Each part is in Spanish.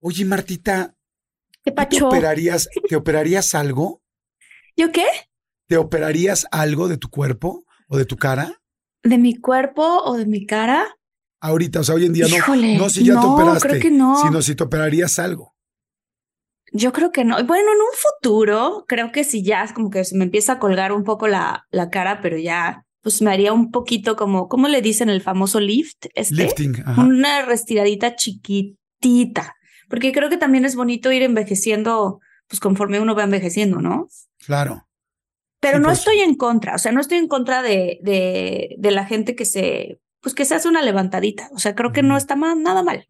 Oye, Martita, ¿Qué ¿tú ¿te operarías, ¿te operarías algo? ¿Yo qué? ¿Te operarías algo de tu cuerpo o de tu cara? ¿De mi cuerpo o de mi cara? Ahorita, o sea, hoy en día no, Híjole, no si ya te no, operaste, creo que no. sino si te operarías algo. Yo creo que no. Bueno, en un futuro, creo que si ya es como que se me empieza a colgar un poco la, la cara, pero ya, pues me haría un poquito como, ¿cómo le dicen el famoso lift? Este? Lifting, ajá. Una restiradita chiquitita. Porque creo que también es bonito ir envejeciendo, pues conforme uno va envejeciendo, ¿no? Claro. Pero Sí, no pues. estoy en contra, o sea, no estoy en contra de, de, de la gente que se, pues que se hace una levantadita. O sea, creo que no está ma- nada mal.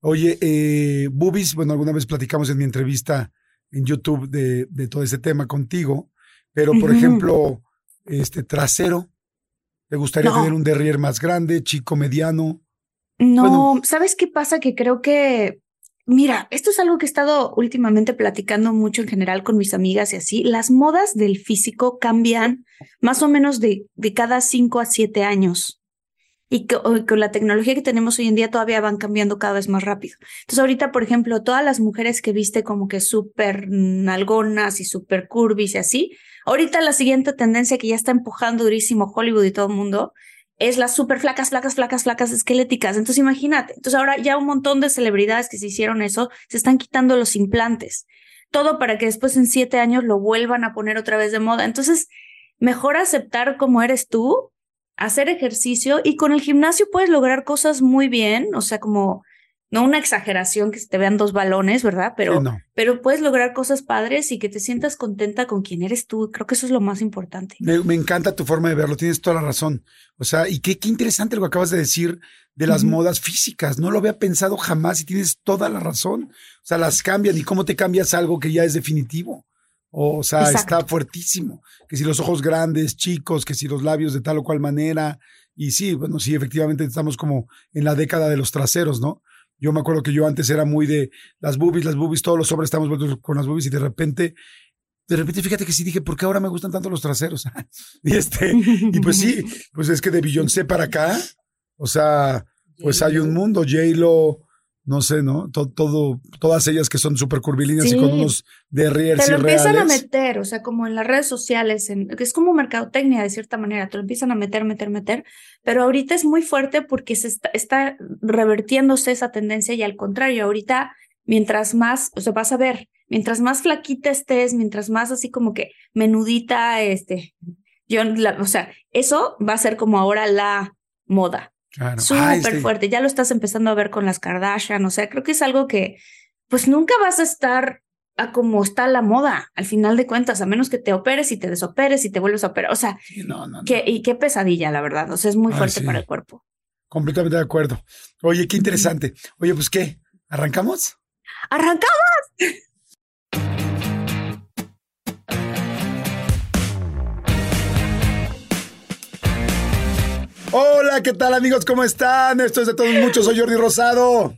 Oye, eh, Bubis, bueno, alguna vez platicamos en mi entrevista en YouTube de, de todo ese tema contigo, pero por ejemplo, este trasero, ¿te gustaría No. tener un derrier más grande, chico, mediano? No, Bueno. ¿sabes qué pasa? Que creo que, mira, esto es algo que he estado últimamente platicando mucho en general con mis amigas y así. Las modas del físico cambian más o menos de, cada cinco a siete años. Y que- con la tecnología que tenemos hoy en día todavía van cambiando cada vez más rápido. Entonces ahorita, por ejemplo, todas las mujeres que viste como que súper nalgonas y súper curvis y así, ahorita la siguiente tendencia que ya está empujando durísimo Hollywood y todo el mundo es las súper flacas, flacas, flacas, flacas esqueléticas. Entonces imagínate, entonces ahora ya un montón de celebridades que se hicieron eso se están quitando los implantes. Todo para que después en siete años lo vuelvan a poner otra vez de moda. Entonces, mejor aceptar como eres tú, hacer ejercicio y con el gimnasio puedes lograr cosas muy bien, o sea, como no una exageración que se te vean dos balones, ¿verdad? Pero, Sí, no. pero puedes lograr cosas padres y que te sientas contenta con quien eres tú. Creo que eso es lo más importante. Me, me encanta tu forma de verlo, tienes toda la razón. O sea, y qué, qué interesante lo que acabas de decir de las modas físicas. No lo había pensado jamás y tienes toda la razón. O sea, las cambian y cómo te cambias algo que ya es definitivo. O sea, Exacto. está fuertísimo. Que si los ojos grandes, chicos, que si los labios de tal o cual manera. Y sí, bueno, sí, efectivamente estamos como en la década de los traseros, ¿no? Yo me acuerdo que yo antes era muy de las boobies, las boobies, todos los hombres estamos vueltos con las boobies y de repente, de repente fíjate que sí dije, ¿por qué ahora me gustan tanto los traseros? y este, y pues sí, pues es que de Beyoncé para acá, o sea, pues hay un mundo, J-Lo, no sé, ¿no? To- Todo, todas ellas que son súper curvilíneas y con unos derriers Te lo empiezan a meter, o sea, como en las redes sociales, en, que es como mercadotecnia de cierta manera, te lo empiezan a meter, meter, meter, pero ahorita es muy fuerte porque se está, está revertiéndose esa tendencia y al contrario, ahorita mientras más, o sea, vas a ver, mientras más flaquita estés, mientras más así como que menudita, este, yo, la- o sea, eso va a ser como ahora la moda, Claro. Ah, súper este, fuerte, ya lo estás empezando a ver con las Kardashian, o sea, creo que es algo que pues nunca vas a estar a como está la moda, al final de cuentas, a menos que te operes y te desoperes y te vuelves a operar, o sea, no, no, no. que, y qué pesadilla, la verdad, o sea, es muy fuerte sí. para el cuerpo. Completamente de acuerdo. Oye, qué interesante. Oye, pues qué, ¿arrancamos? ¡Arrancamos! Hola, ¿qué tal amigos? ¿Cómo están? Esto es de todos muchos, soy Jordi Rosado.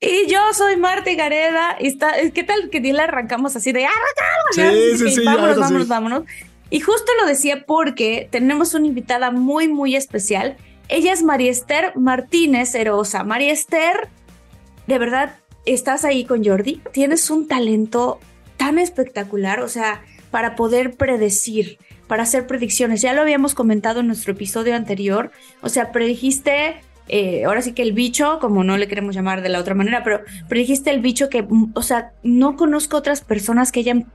Y yo soy Marta Gareda, y está, ¿qué tal que le arrancamos así de arrancamos? Sí, sí, sí, vámonos, vámonos, vámonos. Y justo lo decía porque tenemos una invitada muy, muy especial. Ella es María Esther Martínez Herosa. María Esther, de verdad, estás ahí con Jordi. Tienes un talento tan espectacular, o sea, para poder predecir, para hacer predicciones. Ya lo habíamos comentado en nuestro episodio anterior. O sea, predijiste eh, ahora sí que el bicho, como no le queremos llamar de la otra manera, pero, pero dijiste el bicho que, mm, o sea, no conozco otras personas que hayan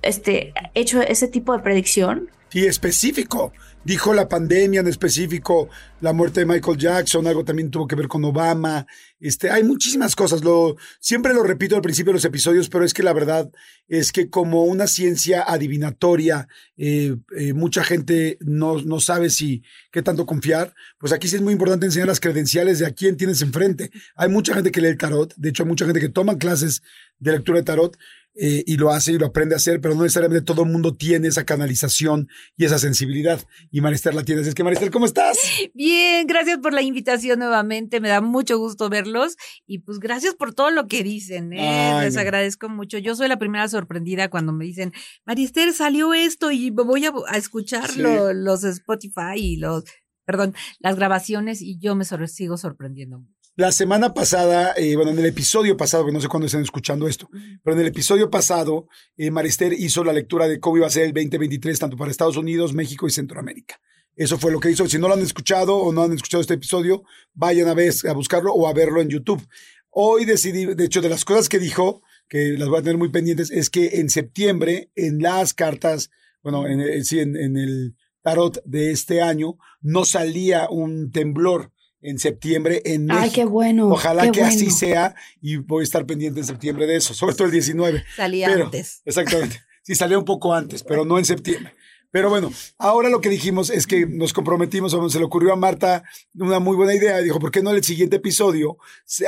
este, hecho ese tipo de predicción. Sí, específico. Dijo la pandemia en específico, la muerte de Michael Jackson, algo también tuvo que ver con Obama. Este, hay muchísimas cosas. Lo, siempre lo repito al principio de los episodios, pero es que la verdad es que como una ciencia adivinatoria, eh, eh, mucha gente no, no sabe si qué tanto confiar. Pues aquí sí es muy importante enseñar las credenciales de a quién tienes enfrente. Hay mucha gente que lee el tarot. De hecho, hay mucha gente que toma clases de lectura de tarot eh, y lo hace y lo aprende a hacer, pero no necesariamente todo el mundo tiene esa canalización y esa sensibilidad. Y Marister la tienes. Es que Marister, ¿cómo estás? Bien, gracias por la invitación nuevamente. Me da mucho gusto verlos y pues gracias por todo lo que dicen. ¿eh? Les agradezco mucho. Yo soy la primera sorprendida cuando me dicen, Marister, salió esto y voy a, escucharlo, los Spotify y los, perdón, las grabaciones y yo me sigo sorprendiendo mucho. La semana pasada, eh, bueno, en el episodio pasado, que no sé cuándo están escuchando esto, pero en el episodio pasado, eh, Marister hizo la lectura de cómo iba a ser el 2023, tanto para Estados Unidos, México y Centroamérica. Eso fue lo que hizo. Si no lo han escuchado o no han escuchado este episodio, vayan a, ver, a buscarlo o a verlo en YouTube. Hoy decidí, de hecho, de las cosas que dijo, que las voy a tener muy pendientes, es que en septiembre, en las cartas, bueno, en, sí, en el tarot de este año, no salía un temblor en septiembre en México. Ay, qué bueno. Ojalá que así sea y voy a estar pendiente en septiembre de eso, sobre todo el 19. Salía antes. Exactamente. Sí, salía un poco antes, pero no en septiembre. Pero bueno, ahora lo que dijimos es que nos comprometimos, o se le ocurrió a Marta una muy buena idea. Dijo, ¿por qué no en el siguiente episodio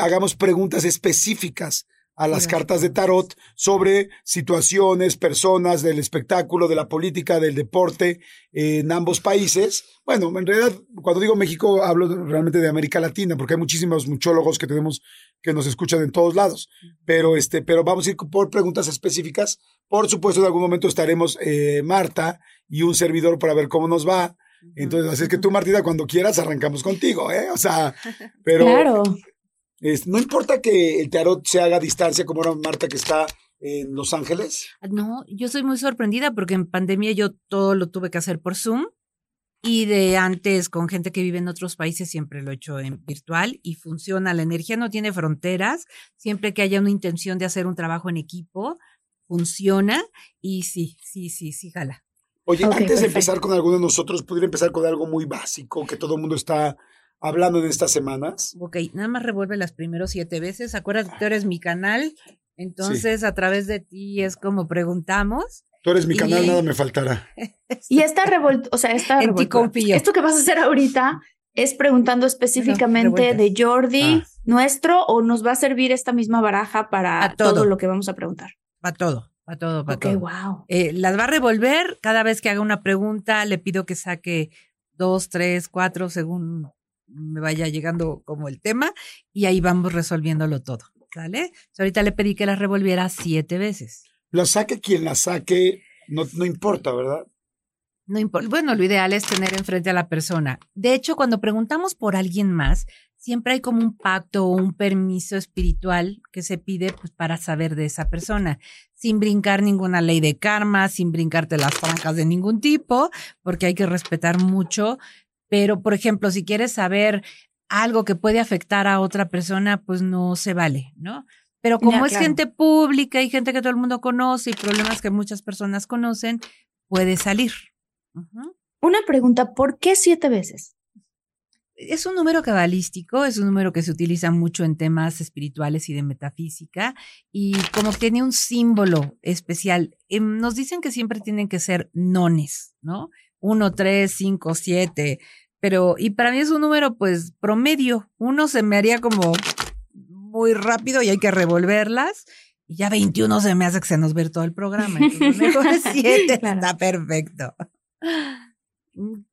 hagamos preguntas específicas a las cartas de tarot sobre situaciones, personas del espectáculo, de la política, del deporte en ambos países. Bueno, en realidad, cuando digo México, hablo realmente de América Latina, porque hay muchísimos muchólogos que tenemos que nos escuchan en todos lados. Pero, este, pero vamos a ir por preguntas específicas. Por supuesto, en algún momento estaremos eh, Marta y un servidor para ver cómo nos va. Entonces, así es que tú, Martita, cuando quieras, arrancamos contigo, ¿eh? O sea, pero claro no importa que el tarot se haga a distancia, como era Marta que está en Los Ángeles. No, yo soy muy sorprendida porque en pandemia yo todo lo tuve que hacer por Zoom y de antes con gente que vive en otros países siempre lo he hecho en virtual y funciona. La energía no tiene fronteras. Siempre que haya una intención de hacer un trabajo en equipo, funciona y sí, sí, sí, sí, jala. Oye, antes de empezar con alguno de nosotros, podría empezar con algo muy básico que todo el mundo está hablando de estas semanas. Ok, nada más revuelve las primeros siete veces. Acuérdate, tú eres mi canal, entonces a través de ti es como preguntamos. Tú eres mi canal, nada me faltará. y esta revuelta, o sea, esta en ti confío. Esto que vas a hacer ahorita es preguntando específicamente de Jordi, ah. nuestro, o nos va a servir esta misma baraja para todo. lo que vamos a preguntar. Para todo. Para todo, para todo. wow. Eh, las va a revolver cada vez que haga una pregunta. Le pido que saque dos, tres, cuatro, según me vaya llegando como el tema y ahí vamos resolviéndolo todo. ¿Sale? ahorita le pedí que la revolviera siete veces. La saque quien la saque, no, no importa, ¿verdad? No importa. Bueno, lo ideal es tener enfrente a la persona. De hecho, cuando preguntamos por alguien más, siempre hay como un pacto o un permiso espiritual que se pide pues, para saber de esa persona, sin brincar ninguna ley de karma, sin brincarte las francas de ningún tipo, porque hay que respetar mucho pero, por ejemplo, si quieres saber algo que puede afectar a otra persona, pues no se vale, ¿no? Pero como es gente pública y gente que todo el mundo conoce y problemas que muchas personas conocen, puede salir. Una pregunta, ¿por qué siete veces? Es un número cabalístico, es un número que se utiliza mucho en temas espirituales y de metafísica, y como tiene un símbolo especial. Em, nos dicen que siempre tienen que ser nones, ¿no? Uno, tres, cinco, siete, pero, y para mí es un número pues promedio. Uno se me haría como muy rápido y hay que revolverlas. Y ya 21 se me hace que se nos ve todo el programa. Mejor 7 está perfecto.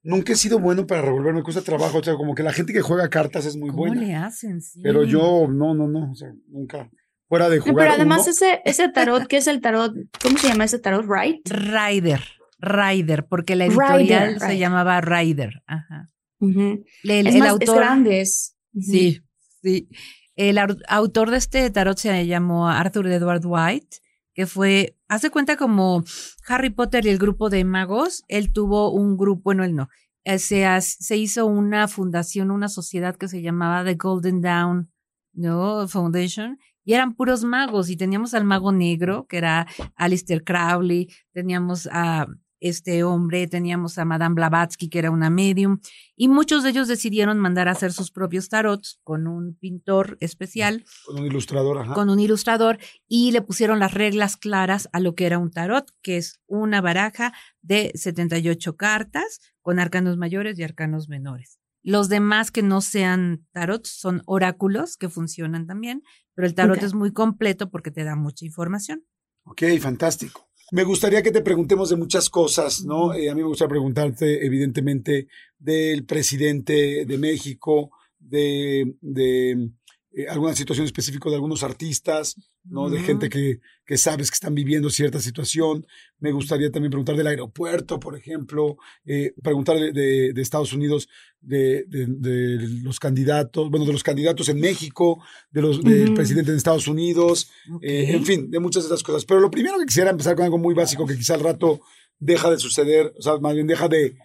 Nunca he sido bueno para revolver, me cuesta trabajo. O sea, como que la gente que juega cartas es muy buena. ¿Cómo le hacen? Sí. Pero yo, no, no, no. O sea, nunca. Fuera de jugar. Pero además, ese, ese tarot, ¿qué es el tarot? ¿Cómo se llama ese tarot? ¿Right? Rider. Rider, porque la editorial se llamaba Rider. Ajá el, autor, grandes. Sí, sí. El autor de este tarot se llamó Arthur Edward White, que fue, hace cuenta como Harry Potter y el grupo de magos, él tuvo un grupo, bueno, él no, eh, se, se hizo una fundación, una sociedad que se llamaba The Golden Dawn ¿no? Foundation, y eran puros magos, y teníamos al mago negro, que era Alistair Crowley, teníamos a este hombre, teníamos a Madame Blavatsky, que era una medium, y muchos de ellos decidieron mandar a hacer sus propios tarots con un pintor especial Con un ilustrador, ajá. con un ilustrador y le pusieron las reglas claras a lo que era un tarot, que es una baraja de 78 cartas con arcanos mayores y arcanos menores. Los demás que no sean tarots son oráculos que funcionan también, pero el tarot es muy completo porque te da mucha información. Ok, fantástico. Me gustaría que te preguntemos de muchas cosas, ¿no? Eh, a mí me gustaría preguntarte, evidentemente, del presidente de México, de, de eh, alguna situación específica de algunos artistas, ¿no? De gente que, que sabes que están viviendo cierta situación. Me gustaría también preguntar del aeropuerto, por ejemplo, eh, preguntar de, de- de Estados Unidos, de, de- los candidatos, bueno, de los candidatos en México, de los, del Ujú. presidente de Estados Unidos, eh, en fin, de muchas de esas cosas. Pero lo primero que quisiera empezar con algo muy básico que quizá al rato deja de suceder, o sea, más bien deja de,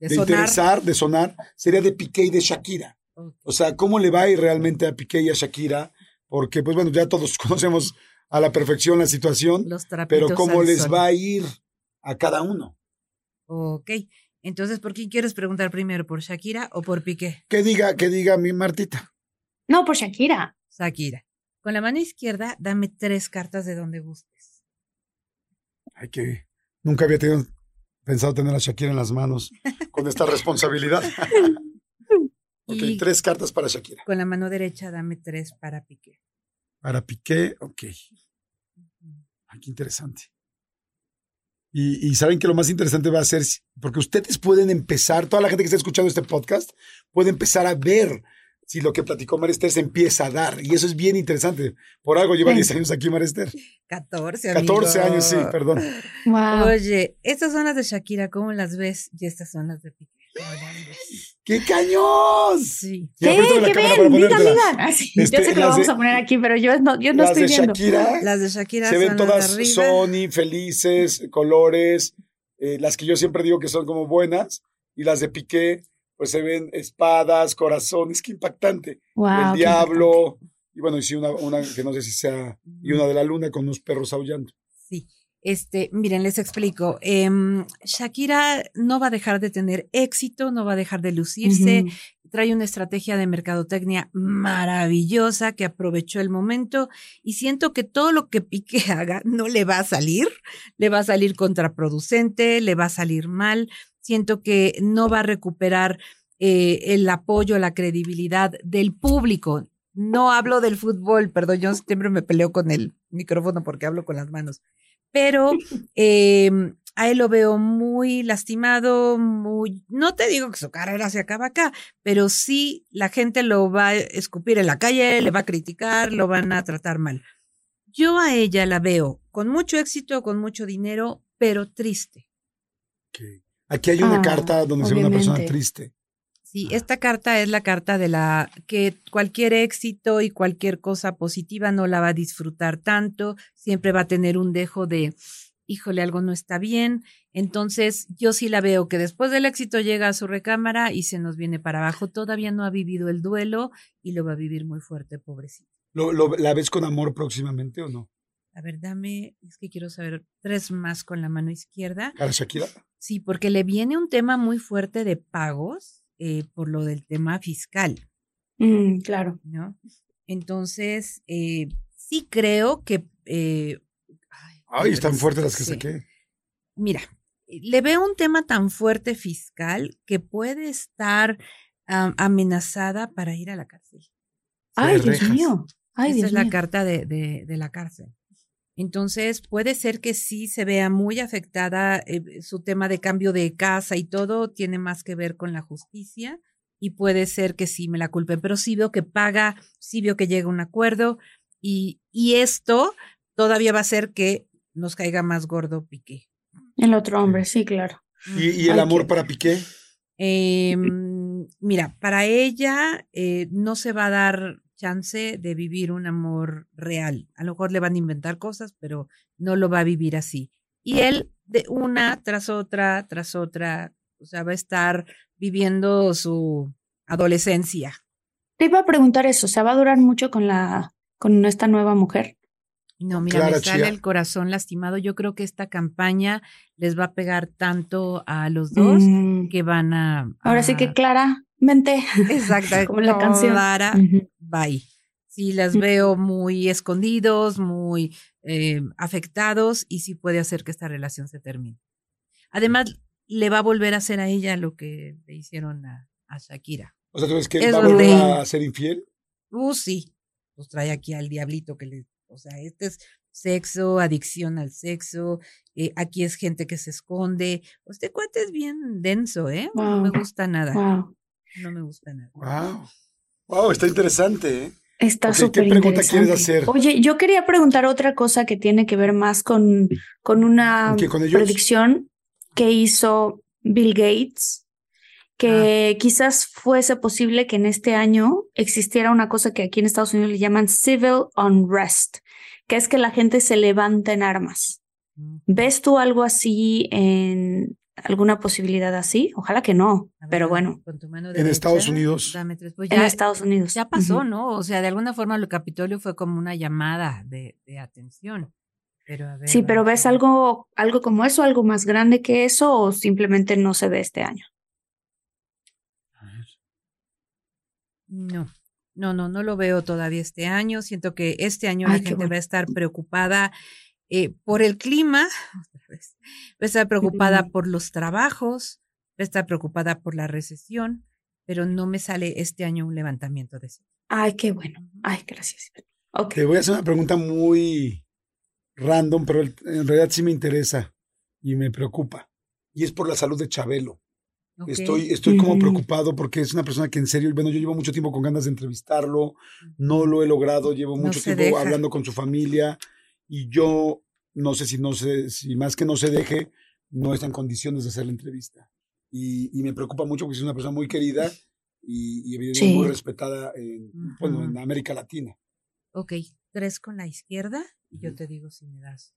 De de interesar, de sonar, sería de Piqué y de Shakira. O sea, ¿cómo le va a ir realmente a Piqué y a Shakira? Porque, pues bueno, ya todos conocemos a la perfección la situación, Los trapitos pero ¿cómo al les sol. va a ir a cada uno? Ok. Entonces, ¿por quién quieres preguntar primero? ¿Por Shakira o por Piqué? Que diga, que diga mi Martita. No, por Shakira. Shakira. Con la mano izquierda, dame tres cartas de donde gustes. Ay, que nunca había tenido, pensado tener a Shakira en las manos con esta responsabilidad. ok, Y tres cartas para Shakira. con la mano derecha, dame tres para Piqué. Para Piqué, ok. Ay, qué interesante. Y, y saben que lo más interesante va a ser, porque ustedes pueden empezar, toda la gente que está escuchando este podcast, puede empezar a ver si lo que platicó Marester se empieza a dar. Y eso es bien interesante. Por algo lleva Sí. 10 años aquí Marester. 14, 14 amigo. años, sí, perdón. Wow. Oye, estas son las de Shakira, ¿cómo las ves? Y estas son las de Piqué. ¡Qué cañón! Sí. Ya, ¿Qué? ¿Qué ven? ponértela. digan. Ah, sí, Este, yo sé que lo vamos de- a poner aquí, pero yo no, yo no Las estoy de viendo. Shakira Las de Shakira se ven todas. Sony, felices, colores, eh, las que yo siempre digo que son como buenas, y las de Piqué, pues se ven espadas, corazones, qué impactante. Wow, el qué diablo, y bueno, y sí, una, una que no sé si sea, y una de la luna con unos perros aullando. Sí. Este, miren, les explico. Em, Shakira no va a dejar de tener éxito, no va a dejar de lucirse. Trae una estrategia de mercadotecnia maravillosa que aprovechó el momento y siento que todo lo que Piqué haga no le va a salir, le va a salir contraproducente, le va a salir mal. Siento que no va a recuperar eh, el apoyo, la credibilidad del público. No hablo del fútbol, perdón, yo siempre me peleo con el micrófono porque hablo con las manos. Pero eh, a él lo veo muy lastimado, muy, no te digo que su carrera se acaba acá, pero sí la gente lo va a escupir en la calle, le va a criticar, lo van a tratar mal. Yo a ella la veo con mucho éxito, con mucho dinero, pero triste. Aquí hay una Ah, carta donde se ve una persona obviamente. triste. Sí, esta carta es la carta de la que cualquier éxito y cualquier cosa positiva no la va a disfrutar tanto, siempre va a tener un dejo de, híjole, algo no está bien. Entonces, yo sí la veo que después del éxito llega a su recámara y se nos viene para abajo. Todavía no ha vivido el duelo y lo va a vivir muy fuerte, pobrecito. ¿Lo, lo- la ves con amor próximamente o no? A ver, dame, es que quiero saber tres más con la mano izquierda. Shakira. Sí, porque le viene un tema muy fuerte de pagos eh, por lo del tema fiscal. Mm, claro. ¿no? Entonces, eh, sí creo que... eh, ay, Ay, están fuertes las que sí. saqué. Mira, le veo un tema tan fuerte fiscal que puede estar am, amenazada para ir a la cárcel. Ay, Dios mío. Ay, Esa Dios es la carta de, de- de la cárcel. Entonces, puede ser que sí se vea muy afectada eh, su tema de cambio de casa y todo, tiene más que ver con la justicia y puede ser que sí me la culpen, pero sí veo que paga, sí veo que llega a un acuerdo y, y esto todavía va a hacer que nos caiga más gordo Piqué. El otro hombre, sí, claro. ¿Y, y el Ay, amor qué- para Piqué? Em, mira, para ella eh, no se va a dar chance de vivir un amor real. A lo mejor le van a inventar cosas, pero no lo va a vivir así. Y él de una tras otra, tras otra, o sea, va a estar viviendo su adolescencia. Te iba a preguntar eso, ¿se va a durar mucho con la con esta nueva mujer? No, mira, me sale el corazón lastimado. Yo creo que esta campaña les va a pegar tanto a los dos mm. que van a, Ahora sí que claramente. Exacto. como la canción. Clara, bye. Sí, las veo muy escondidos, muy eh, afectados y sí puede hacer que esta relación se termine. Además, le va a volver a hacer a ella lo que le hicieron a, Shakira. O sea, ¿tú ves que va a volver a ser infiel? Uh, sí. Pues trae aquí al diablito que le o sea, este es sexo, adicción al sexo, eh, aquí es gente que se esconde. Este cuate es bien denso, ¿eh? No me gusta nada. No me gusta nada. Wow. Wow, está interesante, ¿eh? Está súper ¿Qué pregunta quieres hacer? Oye, yo quería preguntar otra cosa que tiene que ver más con, con una predicción que hizo Bill Gates, que ah. quizás fuese posible que en este año existiera una cosa que aquí en Estados Unidos le llaman civil unrest, que es que la gente se levanta en armas. ¿Ves tú algo así en alguna posibilidad así? Ojalá que no, pero bueno. en Estados Unidos. Pues en Estados Unidos. Ya pasó, ¿no? O sea, de alguna forma el Capitolio fue como una llamada de, atención. Pero sí, pero ¿ves algo, algo como eso, algo más grande que eso o simplemente no se ve este año? No, no, no, no lo veo todavía este año. Siento que este año la gente va a estar preocupada eh, por el clima, va a estar preocupada por los trabajos, va a estar preocupada por la recesión, pero no me sale este año un levantamiento de eso. Ay, qué bueno. Ay, gracias. Te voy a hacer una pregunta muy random, pero en realidad sí me interesa y me preocupa. Y es por la salud de Chabelo. Estoy, estoy como preocupado porque es una persona que en serio, bueno, yo llevo mucho tiempo con ganas de entrevistarlo, no lo he logrado, llevo mucho tiempo hablando con su familia y yo no sé si no sé, si más que no se deje, no está en condiciones de hacer la entrevista. Y, me preocupa mucho porque es una persona muy querida y, evidentemente muy respetada en, bueno, en América Latina. Ok, tres con la izquierda y yo te digo si me das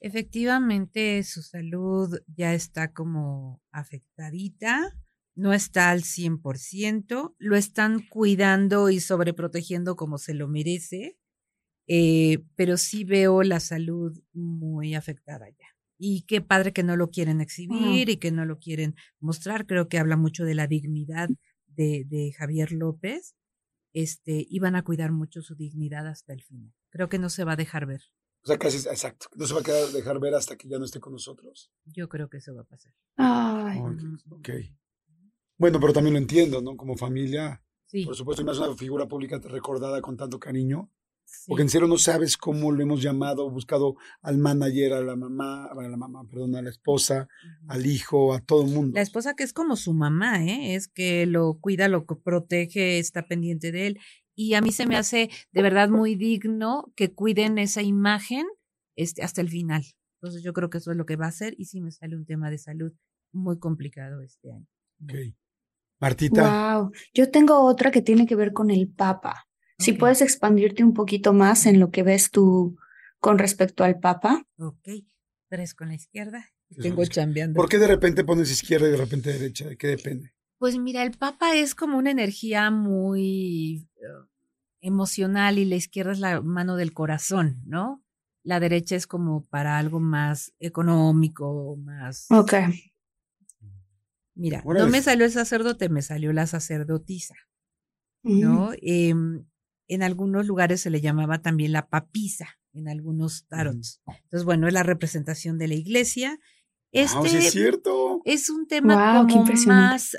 Efectivamente, su salud ya está como afectadita, no está al 100%, lo están cuidando y sobreprotegiendo como se lo merece, eh, pero sí veo la salud muy afectada ya. Y qué padre que no lo quieren exhibir y que no lo quieren mostrar. Creo que habla mucho de la dignidad de, de Javier López. Este, y van a cuidar mucho su dignidad hasta el final. Creo que no se va a dejar ver. O sea, casi, exacto. No se va a quedar, dejar ver hasta que ya no esté con nosotros. Yo creo que eso va a pasar. Ay. ok. Bueno, pero también lo entiendo, ¿no? Como familia. Sí. Por supuesto, es una figura pública recordada con tanto cariño. Porque en serio no sabes cómo lo hemos llamado, buscado al manager, a la mamá, a la mamá, perdón, a la esposa, al hijo, a todo el mundo. La esposa que es como su mamá, ¿eh? Es que lo cuida, lo protege, está pendiente de él y a mí se me hace de verdad muy digno que cuiden esa imagen este, hasta el final. Entonces yo creo que eso es lo que va a hacer y sí me sale un tema de salud muy complicado este año. Ok. Martita. Wow. Yo tengo otra que tiene que ver con el Papa. Si puedes expandirte un poquito más en lo que ves tú con respecto al Papa. Ok. Tres con la izquierda. Tengo chambeando. ¿Por qué de repente pones izquierda y de repente derecha? ¿De qué depende? Pues mira, el Papa es como una energía muy eh, emocional y la izquierda es la mano del corazón, ¿no? La derecha es como para algo más económico, más... Ok. Mira, no me salió el sacerdote, me salió la sacerdotisa, ¿no? Em, en algunos lugares se le llamaba también la papisa, en algunos tarots. Entonces, bueno, es la representación de la iglesia este es cierto. Es un tema como más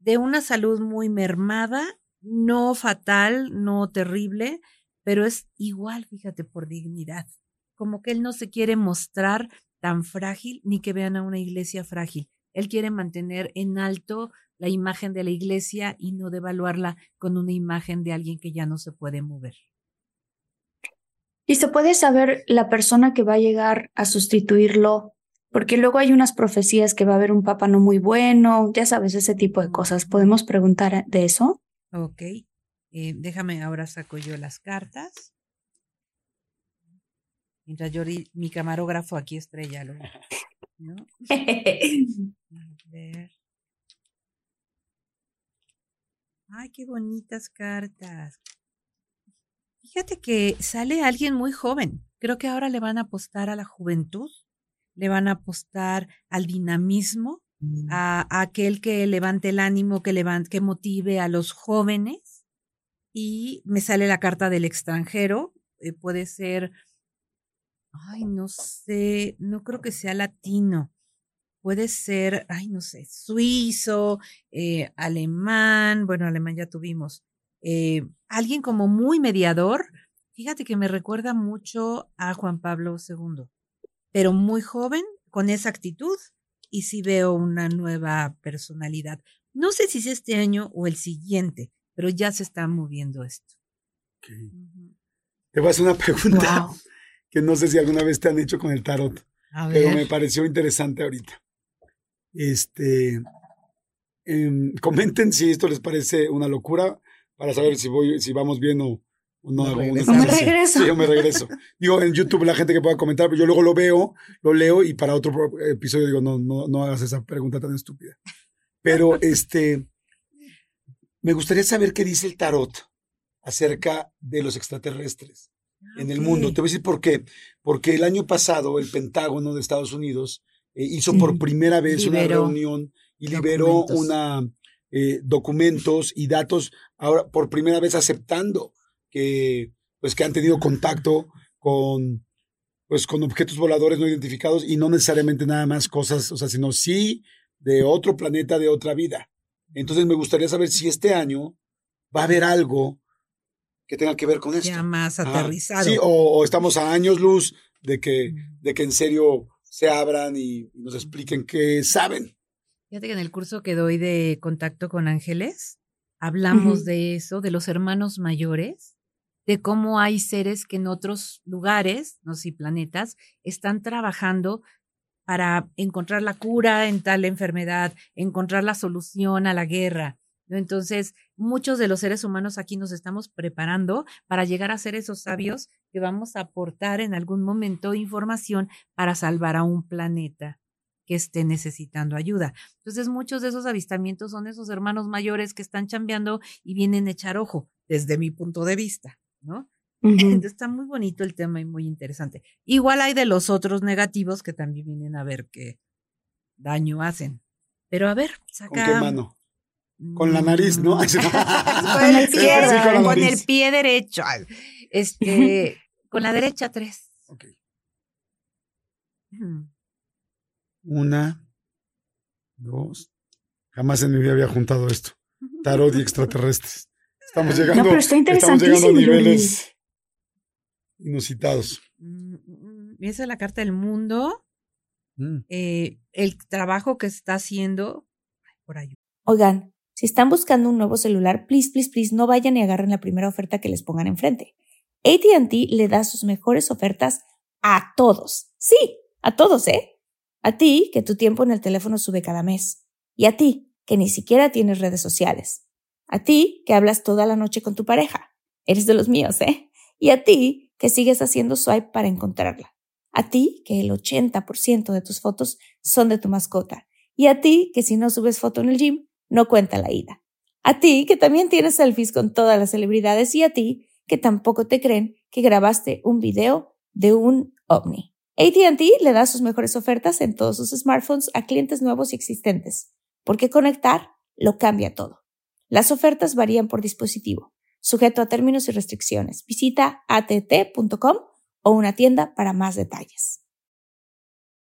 de una salud muy mermada, no fatal, no terrible, pero es igual, fíjate, por dignidad. Como que él no se quiere mostrar tan frágil ni que vean a una iglesia frágil. Él quiere mantener en alto la imagen de la iglesia y no devaluarla con una imagen de alguien que ya no se puede mover. ¿Y se puede saber la persona que va a llegar a sustituirlo porque luego hay unas profecías que va a haber un papa no muy bueno, ya sabes, ese tipo de cosas. ¿Podemos preguntar de eso? Ok, eh, déjame, ahora saco yo las cartas. Mientras yo, mi camarógrafo aquí estrella, ¿no? A ver. Ay, qué bonitas cartas. Fíjate que sale alguien muy joven. Creo que ahora le van a apostar a la juventud, le van a apostar al dinamismo, mm. a, aquel que levante el ánimo, que, levante, que motive a los jóvenes. Y me sale la carta del extranjero. Eh, puede ser, ay, no sé, no creo que sea latino puede ser, ay, no sé, suizo, eh, alemán, bueno, alemán ya tuvimos, eh, alguien como muy mediador. Fíjate que me recuerda mucho a Juan Pablo II, pero muy joven, con esa actitud, y sí veo una nueva personalidad. No sé si es este año o el siguiente, pero ya se está moviendo esto. Te voy a hacer una pregunta que no sé si alguna vez te han hecho con el tarot, pero me pareció interesante ahorita. Este, em, comenten si esto les parece una locura para saber si voy, si vamos bien o, no. me regreso. Sí, yo me regreso. digo, en YouTube la gente que pueda comentar, pero yo luego lo veo, lo leo y para otro episodio digo, no, no, no hagas esa pregunta tan estúpida. Pero este, me gustaría saber qué dice el tarot acerca de los extraterrestres en el mundo. Te voy a decir por qué. Porque el año pasado el Pentágono de Estados Unidos eh, hizo por primera vez una reunión y liberó una, eh, documentos y datos, ahora por primera vez aceptando que, pues, que han tenido contacto con, pues, con objetos voladores no identificados y no necesariamente nada más cosas, o sea, sino sí de otro planeta, de otra vida. Entonces me gustaría saber si este año va a haber algo que tenga que ver con esto. Ya más aterrizado. sí, o, estamos a años luz de que, de que en serio se abran y nos expliquen qué saben. Fíjate que en el curso que doy de contacto con ángeles, hablamos de eso, de los hermanos mayores, de cómo hay seres que en otros lugares, no sé, planetas, están trabajando para encontrar la cura en tal enfermedad, encontrar la solución a la guerra. Entonces, muchos de los seres humanos aquí nos estamos preparando para llegar a ser esos sabios que vamos a aportar en algún momento información para salvar a un planeta que esté necesitando ayuda. Entonces, muchos de esos avistamientos son esos hermanos mayores que están chambeando y vienen a echar ojo, desde mi punto de vista, ¿no? Entonces, está muy bonito el tema y muy interesante. Igual hay de los otros negativos que también vienen a ver qué daño hacen. Pero a ver, saca. ¿Con qué mano? Con la nariz, ¿no? con el pie, con, el pie derecho. Este, con la derecha tres. Ok. Una, dos. Jamás en mi vida había juntado esto. Tarot y extraterrestres. Estamos llegando, no, pero está estamos llegando a niveles inusitados. Mm, mm, mm. Esa es la carta del mundo. Eh, el trabajo que está haciendo por ayuda. Oigan, si están buscando un nuevo celular, please, please, please, no vayan y agarren la primera oferta que les pongan enfrente. ATT le da sus mejores ofertas a todos. Sí, a todos, ¿eh? A ti, que tu tiempo en el teléfono sube cada mes. Y a ti, que ni siquiera tienes redes sociales. A ti, que hablas toda la noche con tu pareja. Eres de los míos, ¿eh? Y a ti, que sigues haciendo swipe para encontrarla. A ti, que el 80% de tus fotos son de tu mascota. Y a ti, que si no subes foto en el gym, no cuenta la ida. A ti, que también tienes selfies con todas las celebridades, y a ti, que tampoco te creen que grabaste un video de un ovni. ATT le da sus mejores ofertas en todos sus smartphones a clientes nuevos y existentes, porque conectar lo cambia todo. Las ofertas varían por dispositivo, sujeto a términos y restricciones. Visita att.com o una tienda para más detalles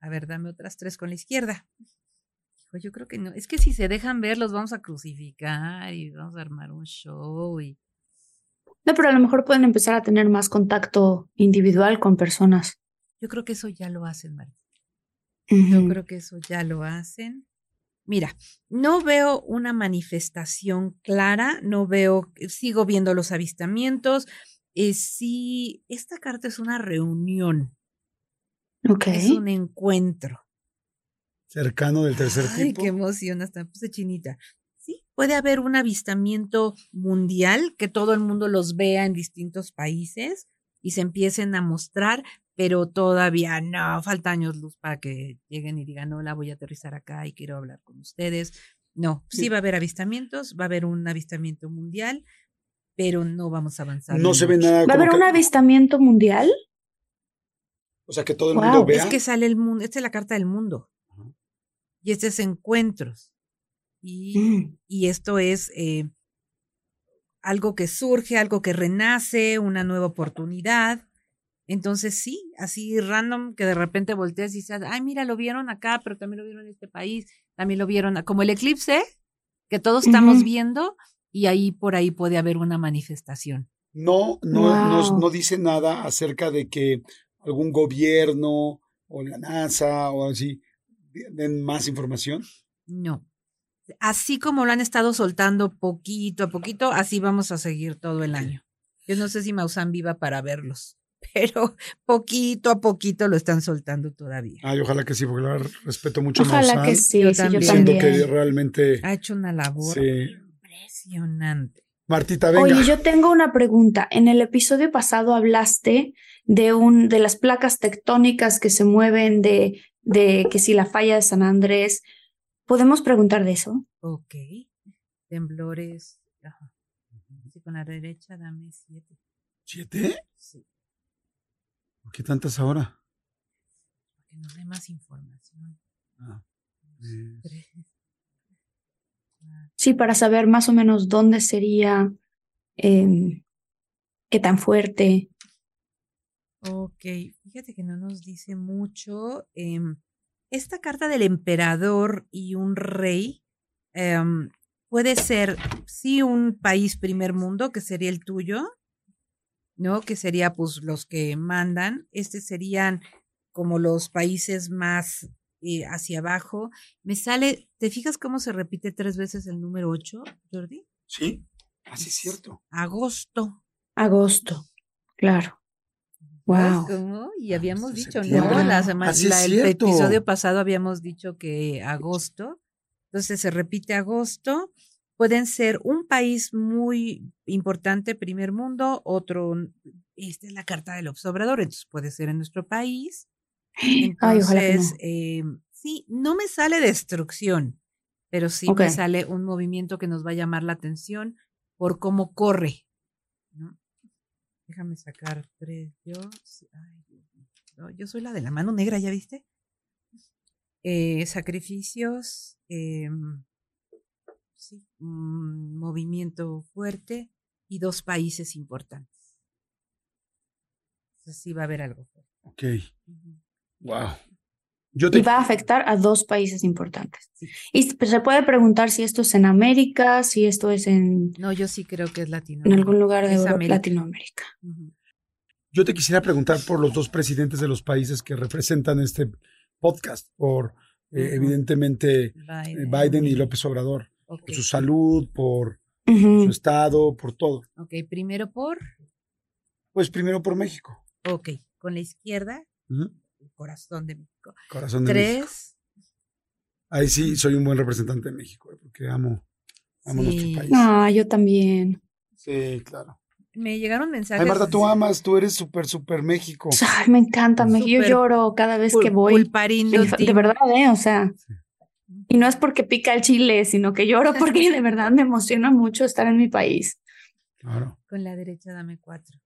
A ver, dame otras tres con la izquierda. Dijo, yo creo que no. Es que si se dejan ver, los vamos a crucificar y vamos a armar un show y. No, pero a lo mejor pueden empezar a tener más contacto individual con personas. Yo creo que eso ya lo hacen, Marta. Yo creo que eso ya lo hacen. Mira, no veo una manifestación clara, no veo, sigo viendo los avistamientos. Eh, sí, esta carta es una reunión. Es un encuentro. Cercano del tercer Ay, tipo. qué emoción, hasta puse chinita. Sí, puede haber un avistamiento mundial, que todo el mundo los vea en distintos países y se empiecen a mostrar, pero todavía no, falta años luz para que lleguen y digan, hola, voy a aterrizar acá y quiero hablar con ustedes. No, sí, Sí. va a haber avistamientos, va a haber un avistamiento mundial, pero no vamos a avanzar. No se ve nada ¿Va a haber que- un avistamiento mundial? O sea, que todo el Wow, mundo vea. Es que sale el mundo, esta es la carta del mundo. Y este es encuentros. Y, Mm. y esto es eh, algo que surge, algo que renace, una nueva oportunidad. Entonces sí, así random que de repente volteas y dices, ay, mira, lo vieron acá, pero también lo vieron en este país, también lo vieron, a-". como el eclipse, que todos estamos viendo, y ahí por ahí puede haber una manifestación. No, no, no, Wow. no dice nada acerca de que algún gobierno o la NASA o así den más información. No. Así como lo han estado soltando poquito a poquito, así vamos a seguir todo el año. Yo no sé si Maussan viva para verlos, pero poquito a poquito lo están soltando todavía. Ay, ojalá que sí, porque la verdad respeto mucho a Ojalá que sí, Yo también. Siento que realmente. Ha hecho una labor Sí. impresionante. Martita, venga. Oye, yo tengo una pregunta. En el episodio pasado hablaste de un de las placas tectónicas que se mueven de de que si la falla de San Andrés. ¿Podemos preguntar de eso? Ok. Temblores. Ajá. Sí, con la derecha dame siete. ¿Siete? Sí, ¿Por qué tantas ahora? porque no hay más información. Ah, Tres, Sí, para saber más o menos dónde sería, em, qué tan fuerte. Ok, fíjate que no nos dice mucho. em, esta carta del emperador y un rey em, puede ser, sí, un país primer mundo, que sería el tuyo, ¿no? Que sería, pues, los que mandan. Este serían como los países más eh, hacia abajo. Me sale, ¿te fijas cómo se repite tres veces el número 8, Jordi? Sí, así es cierto. Agosto. Agosto, claro. Wow. ¿Cómo? Y habíamos Hasta dicho, ¿no? septiembre. La semana, la- el cierto. episodio pasado habíamos dicho que agosto. Entonces se repite agosto. Pueden ser un país muy importante, primer mundo, otro, esta es la carta del observador, entonces puede ser en nuestro país. Ay, que no. Entonces, eh, sí, no me sale destrucción, pero sí me sale un movimiento que nos va a llamar la atención por cómo corre. ¿no? Déjame sacar tres. Yo, ay. No, soy la de la mano negra, ¿ya viste? Eh, sacrificios, em, sí, un movimiento fuerte y dos países importantes. Entonces sí va a haber algo fuerte. Ok. Wow. Yo te, Y va a afectar a dos países importantes. Y pues, se puede preguntar si esto es en América, si esto es en, No, yo sí creo que es latino. en algún lugar de Es Europa- América. Latinoamérica. Yo te quisiera preguntar por los dos presidentes de los países que representan este podcast, por eh, evidentemente eh, Biden. Biden y López Obrador, por su salud, por su estado, por todo. Ok, primero por. Pues primero por México. Ok, con la izquierda, corazón de México. Corazón de México. Tres. Ahí sí soy un buen representante de México, eh, porque amo, amo Sí. nuestro país. Ah, yo también. Sí, claro. Me llegaron mensajes. Ay, Marta, tú amas, tú eres súper, súper México. Ay, me encanta, me- yo lloro cada vez que voy. pulparindo De, de verdad, ¿eh? O sea, Sí. y no es porque pica el chile, sino que lloro porque de verdad me emociona mucho estar en mi país. Claro. Con la derecha dame cuatro.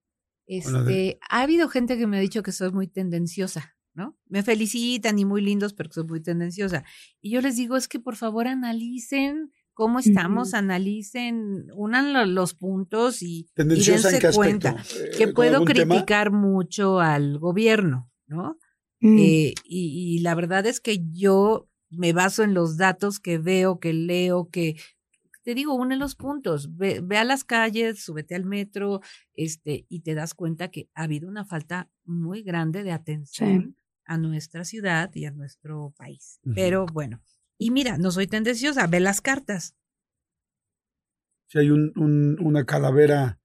Este, ha habido gente que me ha dicho que soy muy tendenciosa, ¿no? Me felicitan y muy lindos, pero que soy muy tendenciosa. Y yo les digo, es que por favor analicen cómo estamos, analicen, unan lo- los puntos y, y ¿Tendenciosa en dense cuenta aspecto? Eh, que ¿con puedo tema? criticar mucho al gobierno, ¿no? Mm. Eh, y, y la verdad es que yo me baso en los datos que veo, que leo, que te digo, une los puntos, ve, ve, a las calles, súbete al metro, este, y te das cuenta que ha habido una falta muy grande de atención a nuestra ciudad y a nuestro país. Pero bueno, y mira, no soy tendenciosa, ve las cartas. Si hay un, un, una calavera,